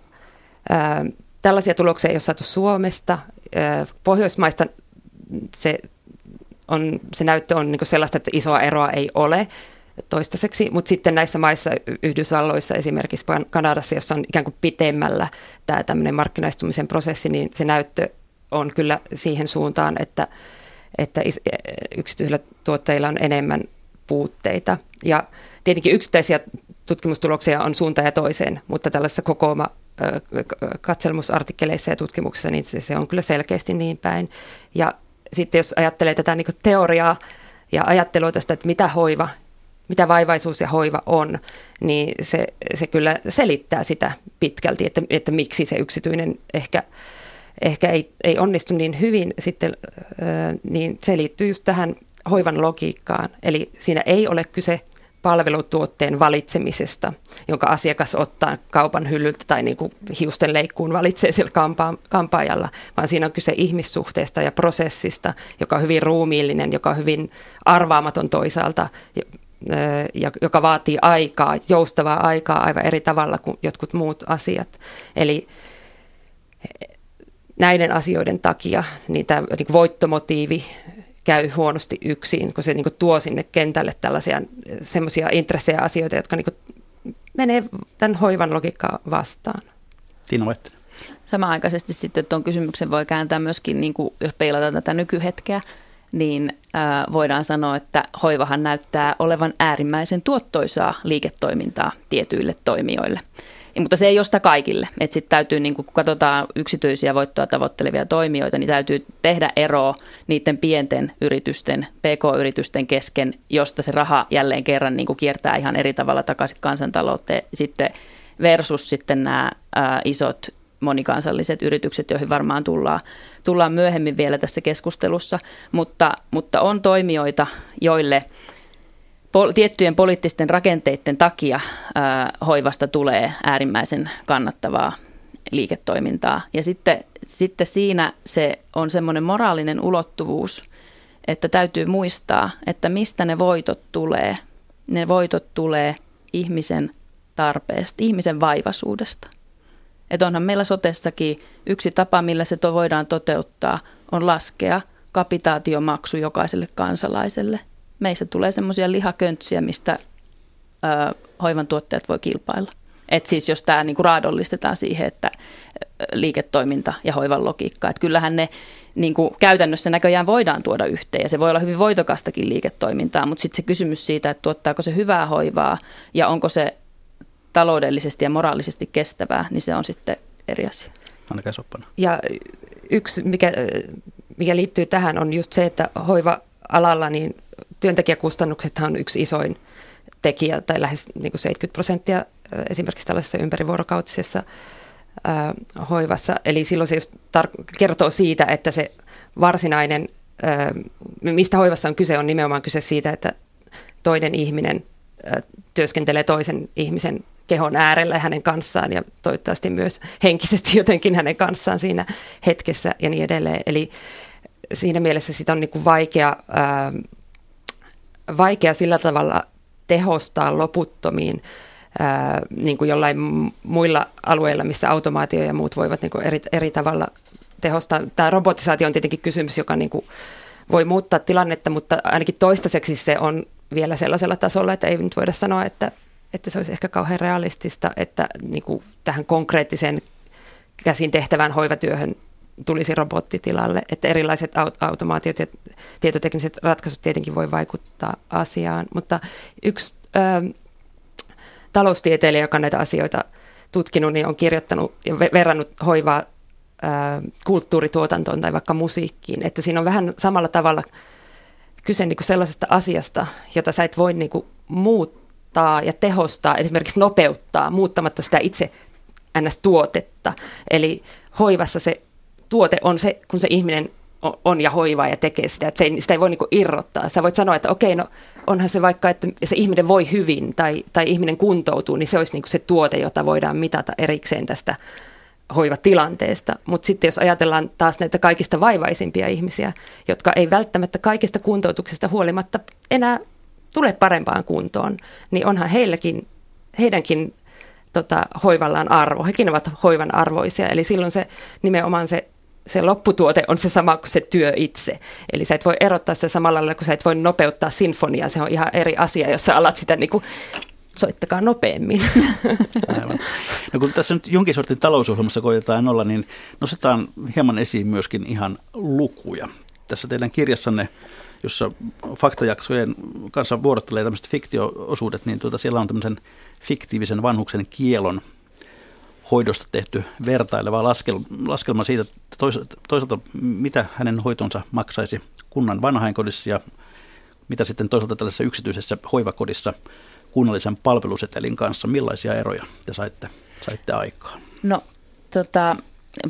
ää, tällaisia tuloksia ei ole saatu Suomesta. Ää, Pohjoismaista se, on, se näyttö on niin sellaista, että isoa eroa ei ole toistaiseksi, mutta sitten näissä maissa, Yhdysvalloissa esimerkiksi Kanadassa, jossa on ikään kuin pitemmällä tämä tämmöinen markkinaistumisen prosessi, niin se näyttö on kyllä siihen suuntaan, että, että yksityisillä tuottajilla on enemmän puutteita. Ja tietenkin yksittäisiä tutkimustuloksia on suuntaan ja toiseen, mutta tällaisessa kokooma katselmusartikkeleissa ja tutkimuksissa, niin se, se on kyllä selkeästi niin päin. Ja sitten jos ajattelee tätä niin teoriaa ja ajattelua tästä, että mitä hoiva mitä vaivaisuus ja hoiva on, niin se, se kyllä selittää sitä pitkälti, että, että miksi se yksityinen ehkä, ehkä ei, ei onnistu niin hyvin sitten, niin se liittyy just tähän hoivan logiikkaan. Eli siinä ei ole kyse palvelutuotteen valitsemisesta, jonka asiakas ottaa kaupan hyllyltä tai niin kuin hiusten leikkuun valitsee sillä kampa- kampaajalla, vaan siinä on kyse ihmissuhteesta ja prosessista, joka on hyvin ruumiillinen, joka on hyvin arvaamaton toisaalta joka vaatii aikaa, joustavaa aikaa aivan eri tavalla kuin jotkut muut asiat. Eli näiden asioiden takia niin tämä niin voittomotiivi käy huonosti yksin, kun se niin kuin tuo sinne kentälle tällaisia semmoisia intressejä asioita, jotka niin kuin menee tämän hoivan logiikkaa vastaan. Tiina Vaittinen. Samanaikaisesti sitten tuon kysymyksen voi kääntää myöskin, niin kuin, jos peilataan tätä nykyhetkeä, niin äh, voidaan sanoa, että hoivahan näyttää olevan äärimmäisen tuottoisaa liiketoimintaa tietyille toimijoille. Mutta se ei ole sitä kaikille. Että sitten täytyy, niin kun katsotaan yksityisiä voittoa tavoittelevia toimijoita, niin täytyy tehdä ero niiden pienten yritysten, pk-yritysten kesken, josta se raha jälleen kerran niin kiertää ihan eri tavalla takaisin kansantalouteen sitten versus sitten nämä ää, isot monikansalliset yritykset, joihin varmaan tullaan, tullaan myöhemmin vielä tässä keskustelussa, mutta, mutta on toimijoita, joille pol- tiettyjen poliittisten rakenteiden takia hoivasta tulee äärimmäisen kannattavaa liiketoimintaa. Ja sitten, sitten siinä se on semmoinen moraalinen ulottuvuus, että täytyy muistaa, että mistä ne voitot tulee. Ne voitot tulee ihmisen tarpeesta, ihmisen vaivaisuudesta. Että onhan meillä sotessakin yksi tapa, millä se to voidaan toteuttaa, on laskea kapitaatiomaksu jokaiselle kansalaiselle. Meistä tulee semmoisia lihaköntsiä, mistä ö, hoivan tuottajat voi kilpailla. Et siis jos tämä niinku raadollistetaan siihen, että liiketoiminta ja hoivan logiikka, että kyllähän ne niinku käytännössä näköjään voidaan tuoda yhteen ja se voi olla hyvin voitokastakin liiketoimintaa, mutta sitten se kysymys siitä, että tuottaako se hyvää hoivaa ja onko se taloudellisesti ja moraalisesti kestävää, niin se on sitten eri asia. Annika Soppana. Ja yksi, mikä, mikä liittyy tähän, on just se, että hoiva-alalla niin työntekijäkustannuksethan on yksi isoin tekijä, tai lähes niin kuin 70 prosenttia esimerkiksi tällaisessa ympärivuorokautisessa hoivassa. Eli silloin se just tar- kertoo siitä, että se varsinainen, mistä hoivassa on kyse, on nimenomaan kyse siitä, että toinen ihminen työskentelee toisen ihmisen kehon äärellä hänen kanssaan ja toivottavasti myös henkisesti jotenkin hänen kanssaan siinä hetkessä ja niin edelleen. Eli siinä mielessä sitä on niin kuin vaikea, ää, vaikea sillä tavalla tehostaa loputtomiin ää, niin kuin jollain muilla alueilla, missä automaatio ja muut voivat niin kuin eri, eri tavalla tehostaa. Tämä robotisaatio on tietenkin kysymys, joka niin kuin voi muuttaa tilannetta, mutta ainakin toistaiseksi se on vielä sellaisella tasolla, että ei nyt voida sanoa, että, että se olisi ehkä kauhean realistista, että niin kuin tähän konkreettiseen käsin tehtävään hoivatyöhön tulisi robottitilalle, että erilaiset automaatiot ja tietotekniset ratkaisut tietenkin voi vaikuttaa asiaan, mutta yksi ö, taloustieteilijä, joka on näitä asioita tutkinut, niin on kirjoittanut ja verrannut hoivaa kulttuurituotantoon tai vaikka musiikkiin, että siinä on vähän samalla tavalla kyse niin kuin sellaisesta asiasta, jota sä et voi niin kuin muuttaa ja tehostaa, esimerkiksi nopeuttaa muuttamatta sitä itse NS-tuotetta. Eli hoivassa se tuote on se, kun se ihminen on ja hoivaa ja tekee sitä, että se ei, sitä ei voi niin irrottaa. Sä voit sanoa, että okei, no onhan se vaikka, että se ihminen voi hyvin tai, tai ihminen kuntoutuu, niin se olisi niin se tuote, jota voidaan mitata erikseen tästä hoivatilanteesta. Mutta sitten jos ajatellaan taas näitä kaikista vaivaisimpia ihmisiä, jotka ei välttämättä kaikista kuntoutuksista huolimatta enää tule parempaan kuntoon, niin onhan heilläkin, heidänkin tota, hoivallaan arvo. Hekin ovat hoivan arvoisia. Eli silloin se nimenomaan se se lopputuote on se sama kuin se työ itse. Eli sä et voi erottaa sitä samalla lailla, kun sä et voi nopeuttaa sinfoniaa. Se on ihan eri asia, jos sä alat sitä niin kuin soittakaa nopeammin. Aivan. No kun tässä nyt jonkin sortin talousohjelmassa koitetaan olla, niin nostetaan hieman esiin myöskin ihan lukuja. Tässä teidän kirjassanne, jossa faktajaksojen kanssa vuorottelee tämmöiset fiktioosuudet, niin tuota, siellä on tämmöisen fiktiivisen vanhuksen kielon hoidosta tehty vertaileva laskelma siitä, että toisaalta mitä hänen hoitonsa maksaisi kunnan vanhainkodissa ja mitä sitten toisaalta tällaisessa yksityisessä hoivakodissa kunnallisen palvelusetelin kanssa. Millaisia eroja te saitte, saitte aikaan? No tota,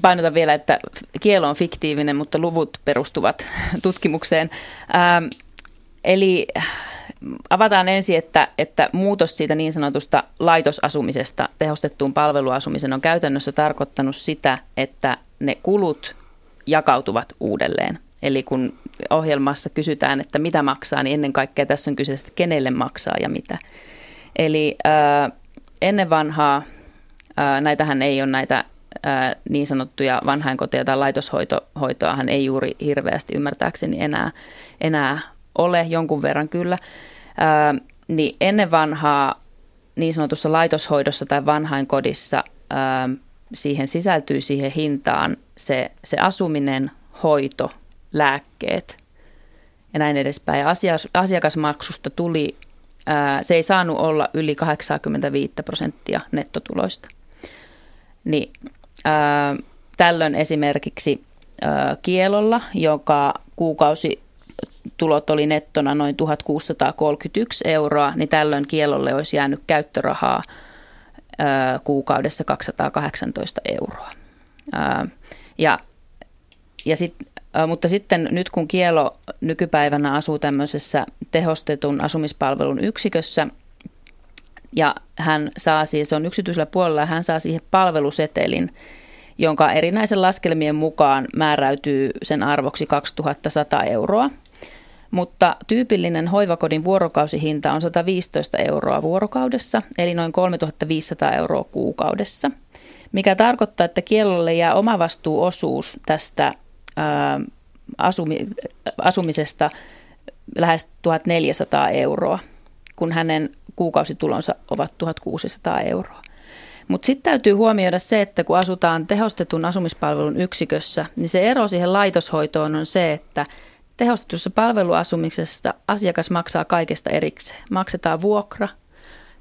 painotan vielä, että kielo on fiktiivinen, mutta luvut perustuvat tutkimukseen. Ähm, eli avataan ensin, että, että muutos siitä niin sanotusta laitosasumisesta tehostettuun palveluasumisen on käytännössä tarkoittanut sitä, että ne kulut jakautuvat uudelleen. Eli kun ohjelmassa kysytään, että mitä maksaa, niin ennen kaikkea tässä on kyse, että kenelle maksaa ja mitä. Eli äh, ennen vanhaa, äh, näitähän ei ole näitä äh, niin sanottuja vanhainkoteja tai laitoshoitoahan ei juuri hirveästi ymmärtääkseni enää, enää ole, jonkun verran kyllä. Äh, niin ennen vanhaa niin sanotussa laitoshoidossa tai vanhainkodissa äh, siihen sisältyy siihen hintaan se, se asuminen, hoito, lääkkeet ja näin edespäin. Ja asiakasmaksusta tuli se ei saanut olla yli 85 prosenttia nettotuloista. Niin, ää, tällöin esimerkiksi ää, kielolla, joka kuukausi tulot oli nettona noin 1631 euroa, niin tällöin kielolle olisi jäänyt käyttörahaa ää, kuukaudessa 218 euroa. Ää, ja ja sit, mutta sitten nyt kun kielo nykypäivänä asuu tämmöisessä tehostetun asumispalvelun yksikössä, ja hän saa siis, se on yksityisellä puolella, hän saa siihen palvelusetelin, jonka erinäisen laskelmien mukaan määräytyy sen arvoksi 2100 euroa. Mutta tyypillinen hoivakodin vuorokausihinta on 115 euroa vuorokaudessa, eli noin 3500 euroa kuukaudessa, mikä tarkoittaa, että kielolle jää omavastuuosuus tästä asumi, asumisesta lähes 1400 euroa, kun hänen kuukausitulonsa ovat 1600 euroa. Mutta sitten täytyy huomioida se, että kun asutaan tehostetun asumispalvelun yksikössä, niin se ero siihen laitoshoitoon on se, että tehostetussa palveluasumisessa asiakas maksaa kaikesta erikseen. Maksetaan vuokra,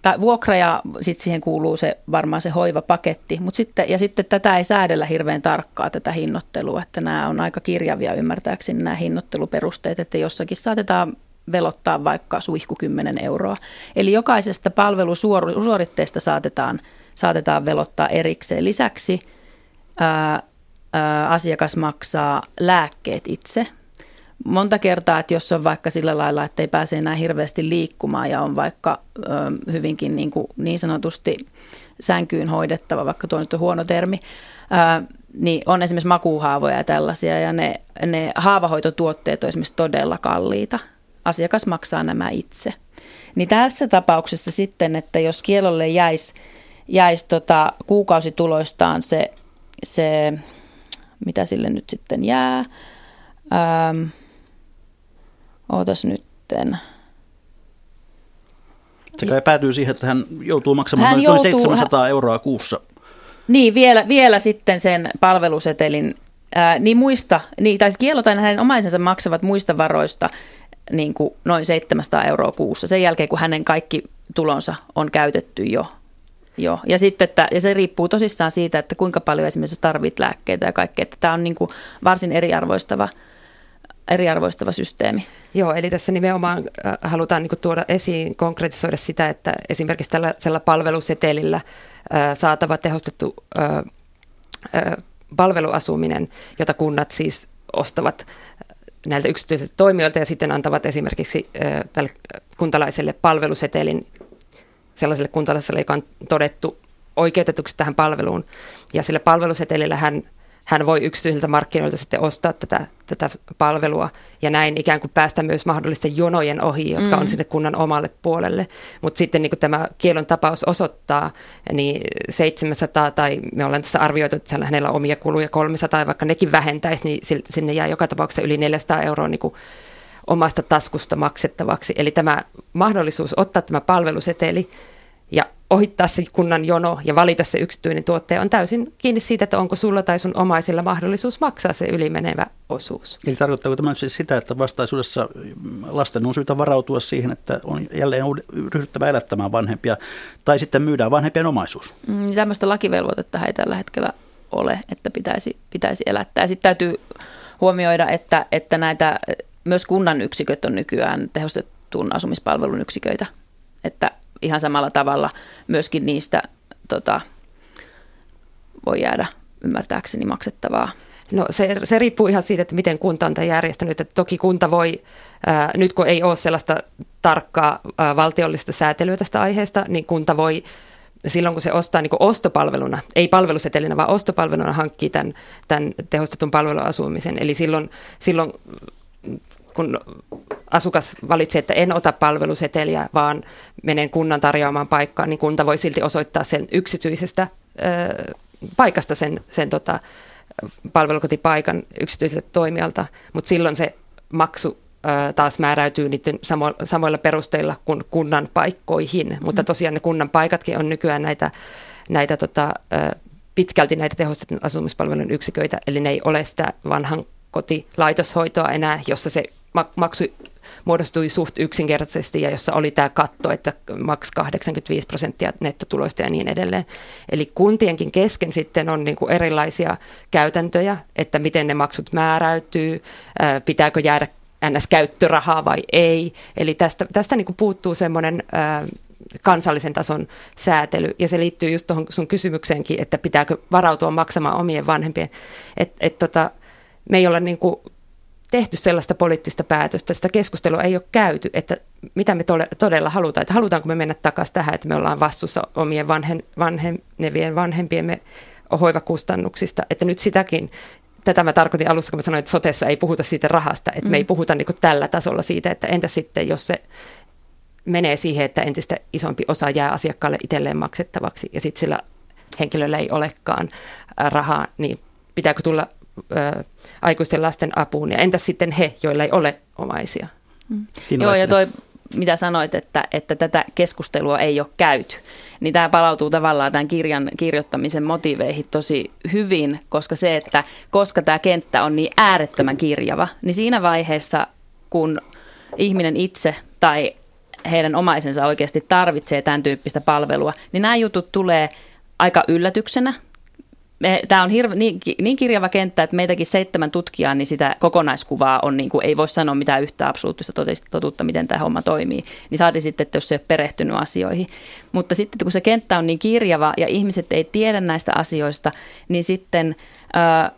tai vuokra ja sitten siihen kuuluu se, varmaan se hoivapaketti. Mut sitten, ja sitten tätä ei säädellä hirveän tarkkaa tätä hinnoittelua, että nämä on aika kirjavia ymmärtääkseni nämä hinnoitteluperusteet, että jossakin saatetaan velottaa vaikka suihku 10 euroa. Eli jokaisesta palvelusuoritteesta saatetaan, saatetaan velottaa erikseen. Lisäksi ää, ää, asiakas maksaa lääkkeet itse. Monta kertaa, että jos on vaikka sillä lailla, että ei pääse enää hirveästi liikkumaan ja on vaikka ää, hyvinkin niin, kuin, niin sanotusti sänkyyn hoidettava, vaikka tuo nyt on huono termi, ää, niin on esimerkiksi makuuhaavoja ja tällaisia, ja ne, ne haavahoitotuotteet on esimerkiksi todella kalliita – asiakas maksaa nämä itse. Niin tässä tapauksessa sitten, että jos kielolle jäisi, jäisi tota kuukausituloistaan se, se, mitä sille nyt sitten jää, ähm, ootas nytten. Se kai päätyy siihen, että hän joutuu maksamaan hän noin 700 hän... euroa kuussa. Niin, vielä, vielä sitten sen palvelusetelin Ää, niin muista, niin, tai kielo tai hänen omaisensa maksavat muista varoista niin kuin noin 700 euroa kuussa sen jälkeen, kun hänen kaikki tulonsa on käytetty jo. jo. Ja, sitten, että, ja se riippuu tosissaan siitä, että kuinka paljon esimerkiksi tarvit lääkkeitä ja kaikkea. Että tämä on niin kuin varsin eriarvoistava, eriarvoistava systeemi. Joo, eli tässä nimenomaan äh, halutaan niin tuoda esiin, konkretisoida sitä, että esimerkiksi tällä palvelusetelillä äh, saatava tehostettu äh, palveluasuminen, jota kunnat siis ostavat näiltä yksityisiltä toimijoilta ja sitten antavat esimerkiksi tälle kuntalaiselle palvelusetelin sellaiselle kuntalaiselle, joka on todettu oikeutetuksi tähän palveluun. Ja sillä palvelusetelillä hän hän voi yksityisiltä markkinoilta sitten ostaa tätä, tätä palvelua ja näin ikään kuin päästä myös mahdollisten jonojen ohi, jotka mm. on sinne kunnan omalle puolelle. Mutta sitten niin kuin tämä kielon tapaus osoittaa, niin 700 tai me ollaan tässä arvioitu, että hänellä on omia kuluja 300, vaikka nekin vähentäisi, niin sinne jää joka tapauksessa yli 400 euroa niin kuin omasta taskusta maksettavaksi. Eli tämä mahdollisuus ottaa tämä palveluseteli ja ohittaa se kunnan jono ja valita se yksityinen tuottaja on täysin kiinni siitä, että onko sulla tai sun omaisilla mahdollisuus maksaa se ylimenevä osuus. Eli tarkoittaako tämä siis sitä, että vastaisuudessa lasten on syytä varautua siihen, että on jälleen ryhdyttävä elättämään vanhempia tai sitten myydään vanhempien omaisuus? Mm, tämmöistä lakivelvoitetta ei tällä hetkellä ole, että pitäisi, pitäisi elättää. Ja sitten täytyy huomioida, että, että näitä myös kunnan yksiköt on nykyään tehostettuun asumispalvelun yksiköitä, että ihan samalla tavalla myöskin niistä tota, voi jäädä ymmärtääkseni maksettavaa. No se, se riippuu ihan siitä, että miten kunta on tämän järjestänyt. Että toki kunta voi, ää, nyt kun ei ole sellaista tarkkaa ää, valtiollista säätelyä tästä aiheesta, niin kunta voi silloin kun se ostaa niin ostopalveluna, ei palvelusetelinä, vaan ostopalveluna hankkii tämän, tämän tehostetun palveluasumisen. Eli silloin, silloin kun asukas valitsee, että en ota palveluseteliä, vaan menen kunnan tarjoamaan paikkaan, niin kunta voi silti osoittaa sen yksityisestä ö, paikasta sen, sen tota, palvelukotipaikan yksityiseltä toimijalta, mutta silloin se maksu ö, taas määräytyy niiden samo- samoilla perusteilla kuin kunnan paikkoihin, mm. mutta tosiaan ne kunnan paikatkin on nykyään näitä, näitä tota, ö, pitkälti näitä tehostetun asumispalvelun yksiköitä, eli ne ei ole sitä vanhan kotilaitoshoitoa enää, jossa se maksu muodostui suht yksinkertaisesti ja jossa oli tämä katto, että maks 85 prosenttia nettotuloista ja niin edelleen. Eli kuntienkin kesken sitten on niin kuin erilaisia käytäntöjä, että miten ne maksut määräytyy, pitääkö jäädä NS-käyttörahaa vai ei. Eli tästä, tästä niin kuin puuttuu semmoinen kansallisen tason säätely, ja se liittyy just tuohon sun kysymykseenkin, että pitääkö varautua maksamaan omien vanhempien. Et, et tota, me ei olla niin kuin tehty sellaista poliittista päätöstä, sitä keskustelua ei ole käyty, että mitä me todella halutaan, että halutaanko me mennä takaisin tähän, että me ollaan vastuussa omien vanhen, vanhenevien vanhempiemme hoivakustannuksista, että nyt sitäkin, tätä mä tarkoitin alussa, kun mä sanoin, että sotessa ei puhuta siitä rahasta, että mm. me ei mm. puhuta niin tällä tasolla siitä, että entä sitten, jos se menee siihen, että entistä isompi osa jää asiakkaalle itselleen maksettavaksi ja sitten sillä henkilöllä ei olekaan rahaa, niin pitääkö tulla ö, aikuisten lasten apuun. Ja entäs sitten he, joilla ei ole omaisia? Mm. Joo, ja toi, mitä sanoit, että, että tätä keskustelua ei ole käyty, niin tämä palautuu tavallaan tämän kirjan kirjoittamisen motiveihin tosi hyvin, koska se, että koska tämä kenttä on niin äärettömän kirjava, niin siinä vaiheessa, kun ihminen itse tai heidän omaisensa oikeasti tarvitsee tämän tyyppistä palvelua, niin nämä jutut tulee aika yllätyksenä Tämä on hirve, niin, niin kirjava kenttä, että meitäkin seitsemän tutkijaa, niin sitä kokonaiskuvaa on, niin kuin, ei voi sanoa mitään yhtä absoluuttista totuutta, miten tämä homma toimii. Niin saati sitten, että jos se ei ole perehtynyt asioihin. Mutta sitten kun se kenttä on niin kirjava ja ihmiset ei tiedä näistä asioista, niin sitten äh,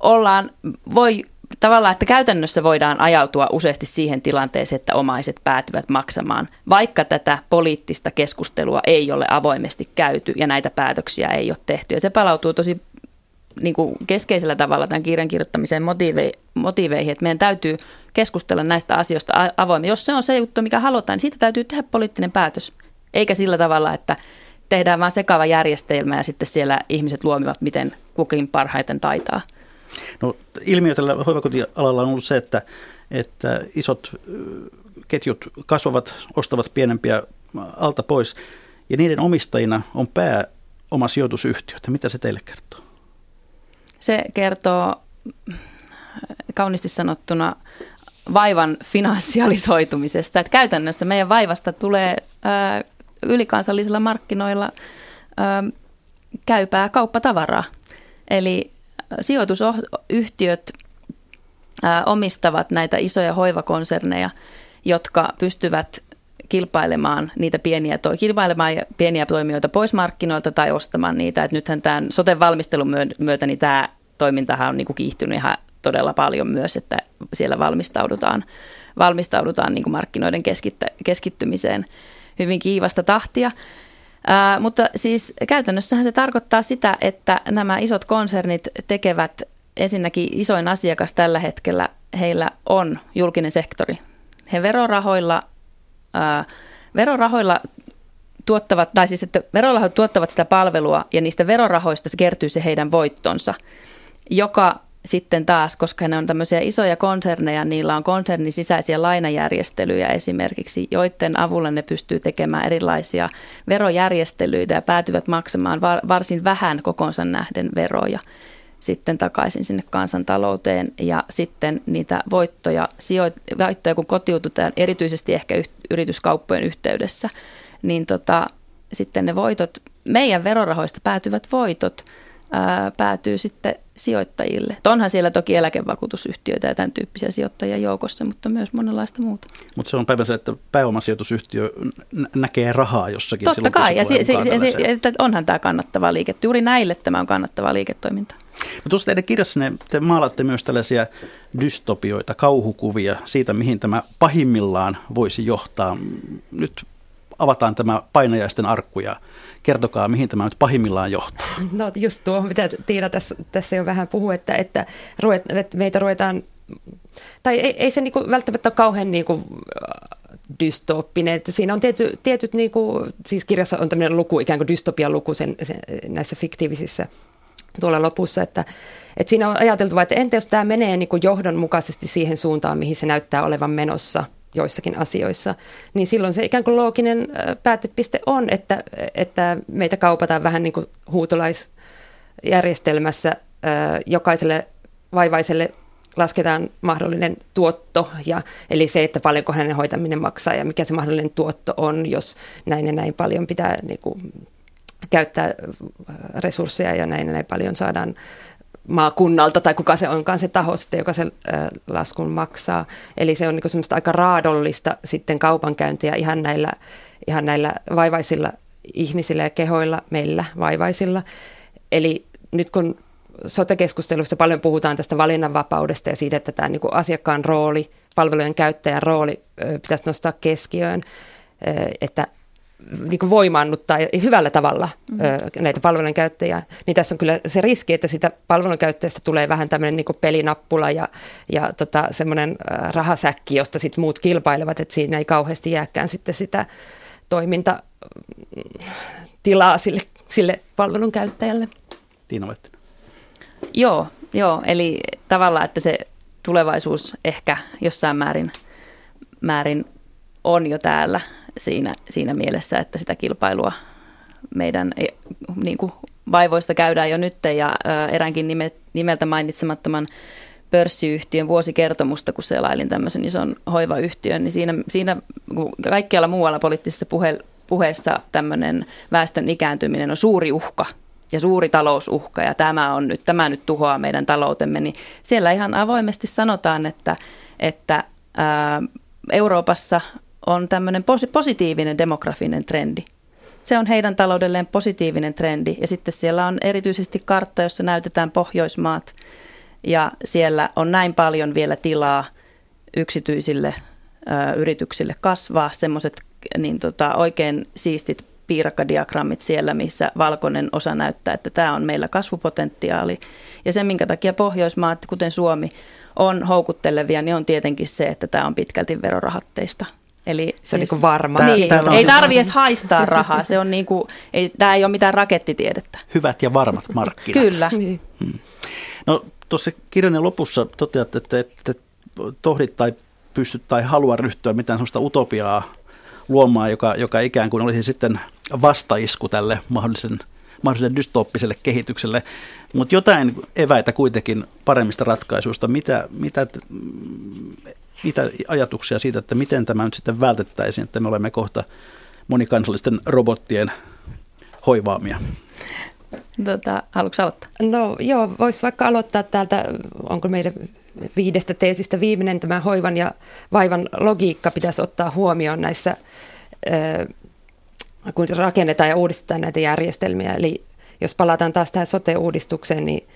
ollaan, voi tavallaan, että käytännössä voidaan ajautua useasti siihen tilanteeseen, että omaiset päätyvät maksamaan, vaikka tätä poliittista keskustelua ei ole avoimesti käyty ja näitä päätöksiä ei ole tehty. Ja se palautuu tosi niin kuin keskeisellä tavalla tämän kirjan kirjoittamisen motiiveihin, että meidän täytyy keskustella näistä asioista avoimesti. Jos se on se juttu, mikä halutaan, niin siitä täytyy tehdä poliittinen päätös, eikä sillä tavalla, että tehdään vain sekava järjestelmä ja sitten siellä ihmiset luomivat, miten kukin parhaiten taitaa. No, ilmiö tällä hoivakotialalla on ollut se, että, että isot ketjut kasvavat, ostavat pienempiä alta pois ja niiden omistajina on pää oma sijoitusyhtiö. Mitä se teille kertoo? Se kertoo kauniisti sanottuna vaivan finanssialisoitumisesta. Että käytännössä meidän vaivasta tulee ää, ylikansallisilla markkinoilla ää, käypää kauppatavaraa. Eli sijoitusyhtiöt omistavat näitä isoja hoivakonserneja, jotka pystyvät kilpailemaan niitä pieniä, kilpailemaan pieniä toimijoita pois markkinoilta tai ostamaan niitä. Et nythän tämän soten valmistelun myötä niin tämä toimintahan on niin kuin kiihtynyt ihan todella paljon myös, että siellä valmistaudutaan, valmistaudutaan niin kuin markkinoiden keskittymiseen hyvin kiivasta tahtia. Ää, mutta siis käytännössähän se tarkoittaa sitä, että nämä isot konsernit tekevät ensinnäkin isoin asiakas tällä hetkellä, heillä on julkinen sektori. He verorahoilla, ää, verorahoilla tuottavat, tai siis että verorahoit tuottavat sitä palvelua ja niistä verorahoista se kertyy se heidän voittonsa, joka sitten taas, koska ne on tämmöisiä isoja konserneja, niillä on konsernin sisäisiä lainajärjestelyjä esimerkiksi, joiden avulla ne pystyy tekemään erilaisia verojärjestelyitä ja päätyvät maksamaan varsin vähän kokonsa nähden veroja sitten takaisin sinne kansantalouteen. Ja sitten niitä voittoja, sijoit- voittoja kun kotiututaan erityisesti ehkä yrityskauppojen yhteydessä, niin tota, sitten ne voitot, meidän verorahoista päätyvät voitot – ää, päätyy sitten sijoittajille. Onhan siellä toki eläkevakuutusyhtiöitä ja tämän tyyppisiä sijoittajia joukossa, mutta myös monenlaista muuta. Mutta se on päivä se, että pääomasijoitusyhtiö näkee rahaa jossakin. Totta silloin, kai, ja se, se, se, että onhan tämä kannattava liike. Juuri näille tämä on kannattavaa liiketoimintaa. No tuossa teidän kirjassanne te maalatte myös tällaisia dystopioita, kauhukuvia siitä, mihin tämä pahimmillaan voisi johtaa. Nyt avataan tämä painajaisten arkku ja kertokaa, mihin tämä nyt pahimmillaan johtaa. No just tuo, mitä Tiina tässä, tässä jo vähän puhui, että, että, ruvet, meitä ruvetaan, tai ei, ei se niinku välttämättä ole kauhean niinku dystooppinen. Että siinä on tiety, tietyt, niinku, siis kirjassa on tämmöinen luku, ikään kuin dystopian luku sen, sen, näissä fiktiivisissä tuolla lopussa, että, että siinä on ajateltu, että entä jos tämä menee niin kuin johdonmukaisesti siihen suuntaan, mihin se näyttää olevan menossa – joissakin asioissa, niin silloin se ikään kuin looginen päätepiste on, että, että meitä kaupataan vähän niin kuin huutolaisjärjestelmässä jokaiselle vaivaiselle lasketaan mahdollinen tuotto, ja, eli se, että paljonko hänen hoitaminen maksaa ja mikä se mahdollinen tuotto on, jos näin ja näin paljon pitää niin kuin, käyttää resursseja ja näin ja näin paljon saadaan maakunnalta tai kuka se onkaan se taho sitten, joka sen laskun maksaa. Eli se on niin semmoista aika raadollista sitten kaupankäyntiä ihan näillä, ihan näillä vaivaisilla ihmisillä ja kehoilla, meillä vaivaisilla. Eli nyt kun sote-keskustelussa paljon puhutaan tästä valinnanvapaudesta ja siitä, että tämä niin asiakkaan rooli, palvelujen käyttäjän rooli pitäisi nostaa keskiöön, että niin kuin voimaannuttaa hyvällä tavalla mm. näitä palvelun käyttäjiä, niin tässä on kyllä se riski, että sitä palvelun käyttäjästä tulee vähän tämmöinen niin pelinappula ja, ja tota, semmoinen rahasäkki, josta sitten muut kilpailevat, että siinä ei kauheasti jääkään sitten sitä toimintatilaa sille, sille palvelun käyttäjälle. Tiina. Joo, joo, eli tavallaan, että se tulevaisuus ehkä jossain määrin, määrin on jo täällä siinä, siinä mielessä, että sitä kilpailua meidän e, niin kuin vaivoista käydään jo nyt. Ja eräänkin nimeltä mainitsemattoman pörssiyhtiön vuosikertomusta, kun selailin tämmöisen ison hoivayhtiön, niin siinä, siinä kaikkialla muualla poliittisessa puhe, puheessa tämmöinen väestön ikääntyminen on suuri uhka ja suuri talousuhka. Ja tämä, on nyt, tämä nyt tuhoaa meidän taloutemme, niin siellä ihan avoimesti sanotaan, että, että ää, Euroopassa on tämmöinen positiivinen demografinen trendi. Se on heidän taloudelleen positiivinen trendi. Ja sitten siellä on erityisesti kartta, jossa näytetään Pohjoismaat. Ja siellä on näin paljon vielä tilaa yksityisille ö, yrityksille kasvaa. Semmoiset niin tota, oikein siistit piirakkadiagrammit siellä, missä valkoinen osa näyttää, että tämä on meillä kasvupotentiaali. Ja se, minkä takia Pohjoismaat, kuten Suomi, on houkuttelevia, niin on tietenkin se, että tämä on pitkälti verorahatteista. Eli se siis, on niin varma. Niin, ei siis tarvitse edes haistaa rahaa. Se on niin kuin, ei, tämä ei ole mitään rakettitiedettä. Hyvät ja varmat markkinat. Kyllä. Niin. Hmm. No tuossa kirjan lopussa toteat, että, että tohdit tai pystyt tai halua ryhtyä mitään sellaista utopiaa luomaan, joka, joka ikään kuin olisi sitten vastaisku tälle mahdollisen, mahdolliselle dystoppiselle kehitykselle. Mutta jotain eväitä kuitenkin paremmista ratkaisuista. Mitä, mitä, mitä ajatuksia siitä, että miten tämä nyt sitten vältettäisiin, että me olemme kohta monikansallisten robottien hoivaamia? Tota, haluatko aloittaa? No joo, voisi vaikka aloittaa täältä, onko meidän viidestä teesistä viimeinen tämä hoivan ja vaivan logiikka pitäisi ottaa huomioon näissä, kun rakennetaan ja uudistetaan näitä järjestelmiä. Eli jos palataan taas tähän sote-uudistukseen, niin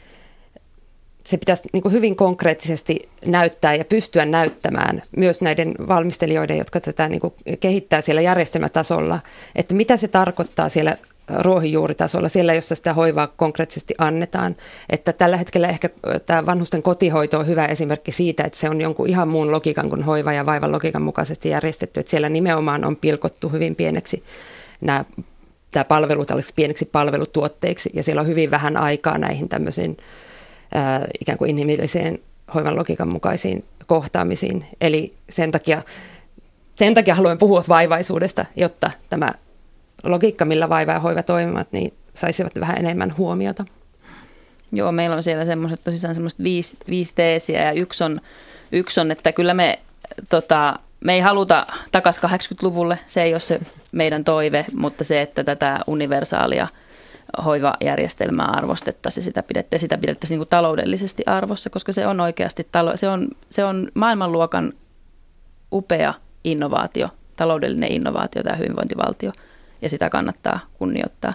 se pitäisi niin hyvin konkreettisesti näyttää ja pystyä näyttämään myös näiden valmistelijoiden, jotka tätä niin kehittää siellä järjestelmätasolla, että mitä se tarkoittaa siellä ruohonjuuritasolla, siellä jossa sitä hoivaa konkreettisesti annetaan. Että tällä hetkellä ehkä tämä vanhusten kotihoito on hyvä esimerkki siitä, että se on jonkun ihan muun logiikan kuin hoiva ja vaivan logiikan mukaisesti järjestetty. Että siellä nimenomaan on pilkottu hyvin pieneksi nämä tämä palvelu pieneksi palvelutuotteiksi ja siellä on hyvin vähän aikaa näihin tämmöisiin ää, ikään kuin inhimilliseen hoivan logiikan mukaisiin kohtaamisiin. Eli sen takia, sen takia haluan puhua vaivaisuudesta, jotta tämä logiikka, millä vaiva ja hoiva toimivat, niin saisivat vähän enemmän huomiota. Joo, meillä on siellä semmoiset tosissaan semmoiset viisi, viisi teesiä ja yksi on, yksi on, että kyllä me, tota, me ei haluta takaisin 80-luvulle, se ei ole se meidän toive, mutta se, että tätä universaalia hoivajärjestelmää arvostettaisiin, sitä pidettäisiin, sitä pidettäisiin niin kuin taloudellisesti arvossa, koska se on oikeasti, talo, se on, se on maailmanluokan upea innovaatio, taloudellinen innovaatio tämä hyvinvointivaltio – ja sitä kannattaa kunnioittaa.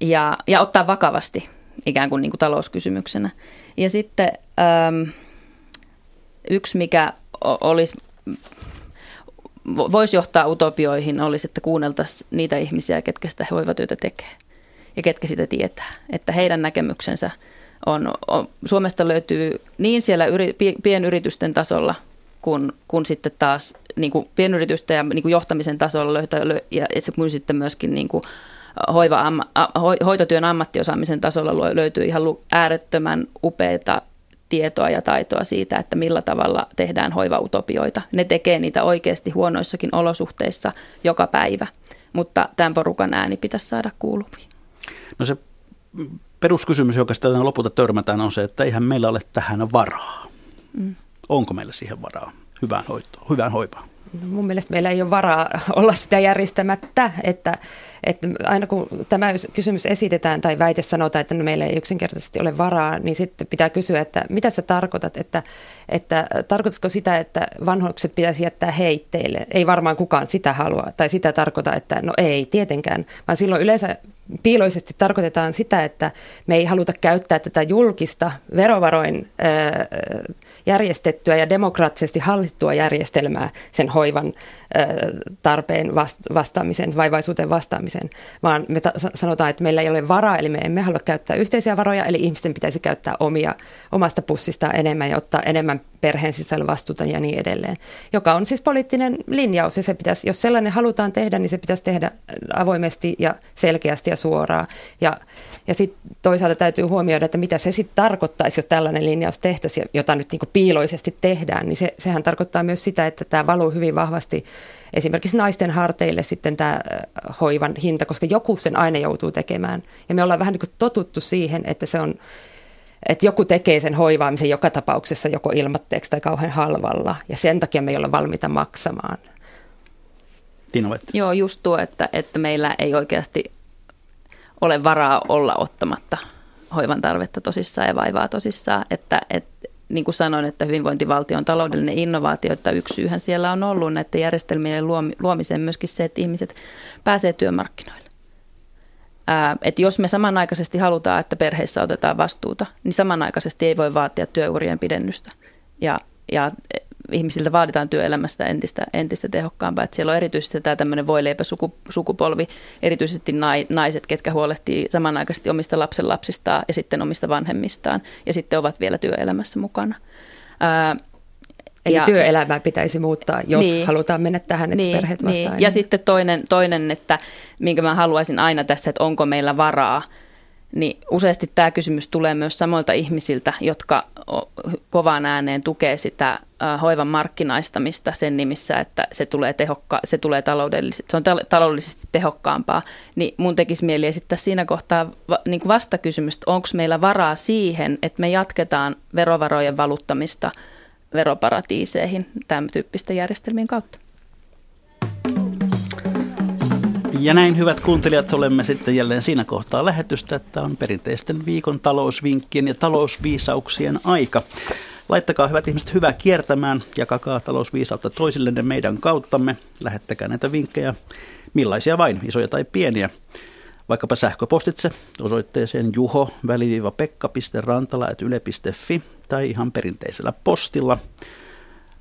ja, ja ottaa vakavasti ikään kuin, niin kuin talouskysymyksenä. Ja sitten yksi, mikä olisi voisi johtaa utopioihin, olisi, että kuunneltaisiin niitä ihmisiä, ketkä sitä hoivatyötä tekee ja ketkä sitä tietää. Että heidän näkemyksensä on, on Suomesta löytyy niin siellä yri, pienyritysten tasolla kun, kun sitten taas niin kuin pienyritystä ja niin kuin johtamisen tasolla löytää, ja kun sitten myöskin niin kuin hoiva, amma, ho, hoitotyön ammattiosaamisen tasolla löytyy ihan äärettömän upeita tietoa ja taitoa siitä, että millä tavalla tehdään hoivautopioita. Ne tekee niitä oikeasti huonoissakin olosuhteissa joka päivä, mutta tämän porukan ääni pitäisi saada kuuluviin. No se peruskysymys, joka sitten lopulta törmätään, on se, että eihän meillä ole tähän varaa. Mm. Onko meillä siihen varaa hyvään hoitoon, hyvään hoivaan? No mun mielestä meillä ei ole varaa olla sitä järjestämättä, että, että aina kun tämä kysymys esitetään tai väite sanotaan, että no meillä ei yksinkertaisesti ole varaa, niin sitten pitää kysyä, että mitä sä tarkoitat, että, että tarkoitatko sitä, että vanhukset pitäisi jättää heitteille? Ei varmaan kukaan sitä halua tai sitä tarkoita, että no ei tietenkään, vaan silloin yleensä piiloisesti tarkoitetaan sitä, että me ei haluta käyttää tätä julkista verovaroin järjestettyä ja demokraattisesti hallittua järjestelmää sen hoivan tarpeen vastaamiseen, vaivaisuuteen vastaamiseen, vaan me ta- sanotaan, että meillä ei ole varaa, eli me emme halua käyttää yhteisiä varoja, eli ihmisten pitäisi käyttää omia, omasta pussista enemmän ja ottaa enemmän perheen sisällä vastuuta ja niin edelleen, joka on siis poliittinen linjaus ja se pitäisi, jos sellainen halutaan tehdä, niin se pitäisi tehdä avoimesti ja selkeästi ja suoraan. Ja, ja sitten toisaalta täytyy huomioida, että mitä se sitten tarkoittaisi, jos tällainen linjaus tehtäisiin, jota nyt niin piiloisesti tehdään, niin se, sehän tarkoittaa myös sitä, että tämä valuu hyvin vahvasti esimerkiksi naisten harteille sitten tämä hoivan hinta, koska joku sen aina joutuu tekemään. Ja me ollaan vähän niin totuttu siihen, että se on että joku tekee sen hoivaamisen joka tapauksessa joko ilmatteeksi tai kauhean halvalla, ja sen takia me ei olla valmiita maksamaan. Tiina Joo, just tuo, että, että meillä ei oikeasti ole varaa olla ottamatta hoivan tarvetta tosissaan ja vaivaa tosissaan, että, että niin kuin sanoin, että hyvinvointivaltion taloudellinen innovaatio, että yksi syyhän siellä on ollut näiden järjestelmien luomiseen myöskin se, että ihmiset pääsee työmarkkinoille. Että jos me samanaikaisesti halutaan, että perheissä otetaan vastuuta, niin samanaikaisesti ei voi vaatia työurien pidennystä. Ja, ja ihmisiltä vaaditaan työelämästä entistä, entistä tehokkaampaa. Että siellä on erityisesti tämä tämmöinen voileipä sukupolvi, erityisesti naiset, ketkä huolehtii samanaikaisesti omista lapsenlapsistaan ja sitten omista vanhemmistaan ja sitten ovat vielä työelämässä mukana. Eli ja, työelämää pitäisi muuttaa, jos niin, halutaan mennä tähän, että niin, perheet vastaan. Niin. Ja sitten toinen, toinen, että minkä mä haluaisin aina tässä, että onko meillä varaa – niin useasti tämä kysymys tulee myös samoilta ihmisiltä, jotka kovaan ääneen tukee sitä hoivan markkinaistamista sen nimissä, että se tulee, tehokka- se tulee taloudellisesti, se on taloudellisesti tehokkaampaa. Niin mun tekisi mieli esittää siinä kohtaa niin kuin vastakysymys, onko meillä varaa siihen, että me jatketaan verovarojen valuttamista veroparatiiseihin tämän tyyppisten järjestelmien kautta. Ja näin hyvät kuuntelijat, olemme sitten jälleen siinä kohtaa lähetystä, että on perinteisten viikon talousvinkkien ja talousviisauksien aika. Laittakaa hyvät ihmiset hyvää kiertämään, jakakaa talousviisautta toisillenne meidän kauttamme, lähettäkää näitä vinkkejä, millaisia vain, isoja tai pieniä. Vaikkapa sähköpostitse osoitteeseen juho-pekka.rantala.yle.fi tai ihan perinteisellä postilla.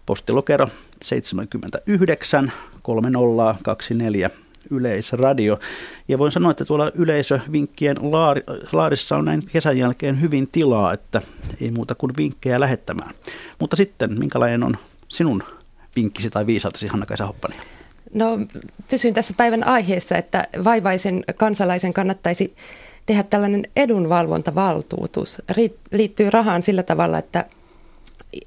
Postilokero 79 3024 Yleisradio. Ja voin sanoa, että tuolla yleisövinkkien laari, laarissa on näin kesän jälkeen hyvin tilaa, että ei muuta kuin vinkkejä lähettämään. Mutta sitten, minkälainen on sinun vinkkisi tai viisautesi, Hanna-Kaisa Hoppani? No pysyn tässä päivän aiheessa, että vaivaisen kansalaisen kannattaisi tehdä tällainen edunvalvontavaltuutus. Liittyy rahaan sillä tavalla, että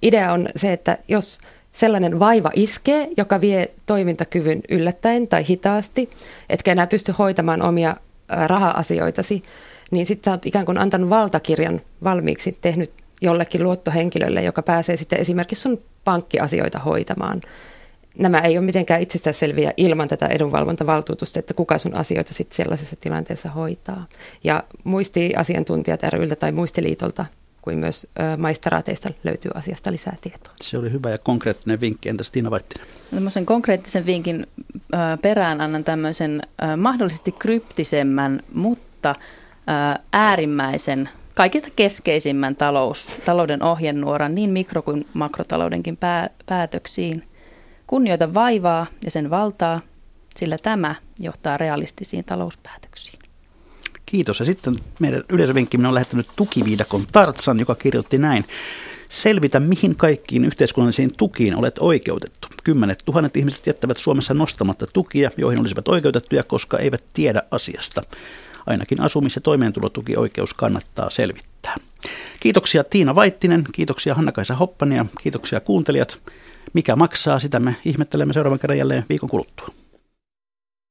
idea on se, että jos – sellainen vaiva iskee, joka vie toimintakyvyn yllättäen tai hitaasti, etkä enää pysty hoitamaan omia raha-asioitasi, niin sitten sä oot ikään kuin antanut valtakirjan valmiiksi tehnyt jollekin luottohenkilölle, joka pääsee sitten esimerkiksi sun pankkiasioita hoitamaan. Nämä ei ole mitenkään itsestäänselviä ilman tätä edunvalvontavaltuutusta, että kuka sun asioita sitten sellaisessa tilanteessa hoitaa. Ja muistiasiantuntijat ryltä tai muistiliitolta kuin myös maisteraateista löytyy asiasta lisää tietoa. Se oli hyvä ja konkreettinen vinkki. Entäs Tiina Vaittinen? Tämmöisen konkreettisen vinkin perään annan tämmöisen mahdollisesti kryptisemmän, mutta äärimmäisen kaikista keskeisimmän talous, talouden ohjenuoran niin mikro- kuin makrotaloudenkin pää, päätöksiin. Kunnioita vaivaa ja sen valtaa, sillä tämä johtaa realistisiin talouspäätöksiin. Kiitos. Ja sitten meidän yleisövinkkimme on lähettänyt tukiviidakon Tartsan, joka kirjoitti näin. Selvitä, mihin kaikkiin yhteiskunnallisiin tukiin olet oikeutettu. Kymmenet tuhannet ihmiset jättävät Suomessa nostamatta tukia, joihin olisivat oikeutettuja, koska eivät tiedä asiasta. Ainakin asumis- ja toimeentulotukioikeus kannattaa selvittää. Kiitoksia Tiina Vaittinen, kiitoksia Hanna-Kaisa Hoppani ja kiitoksia kuuntelijat. Mikä maksaa, sitä me ihmettelemme seuraavan kerran jälleen viikon kuluttua.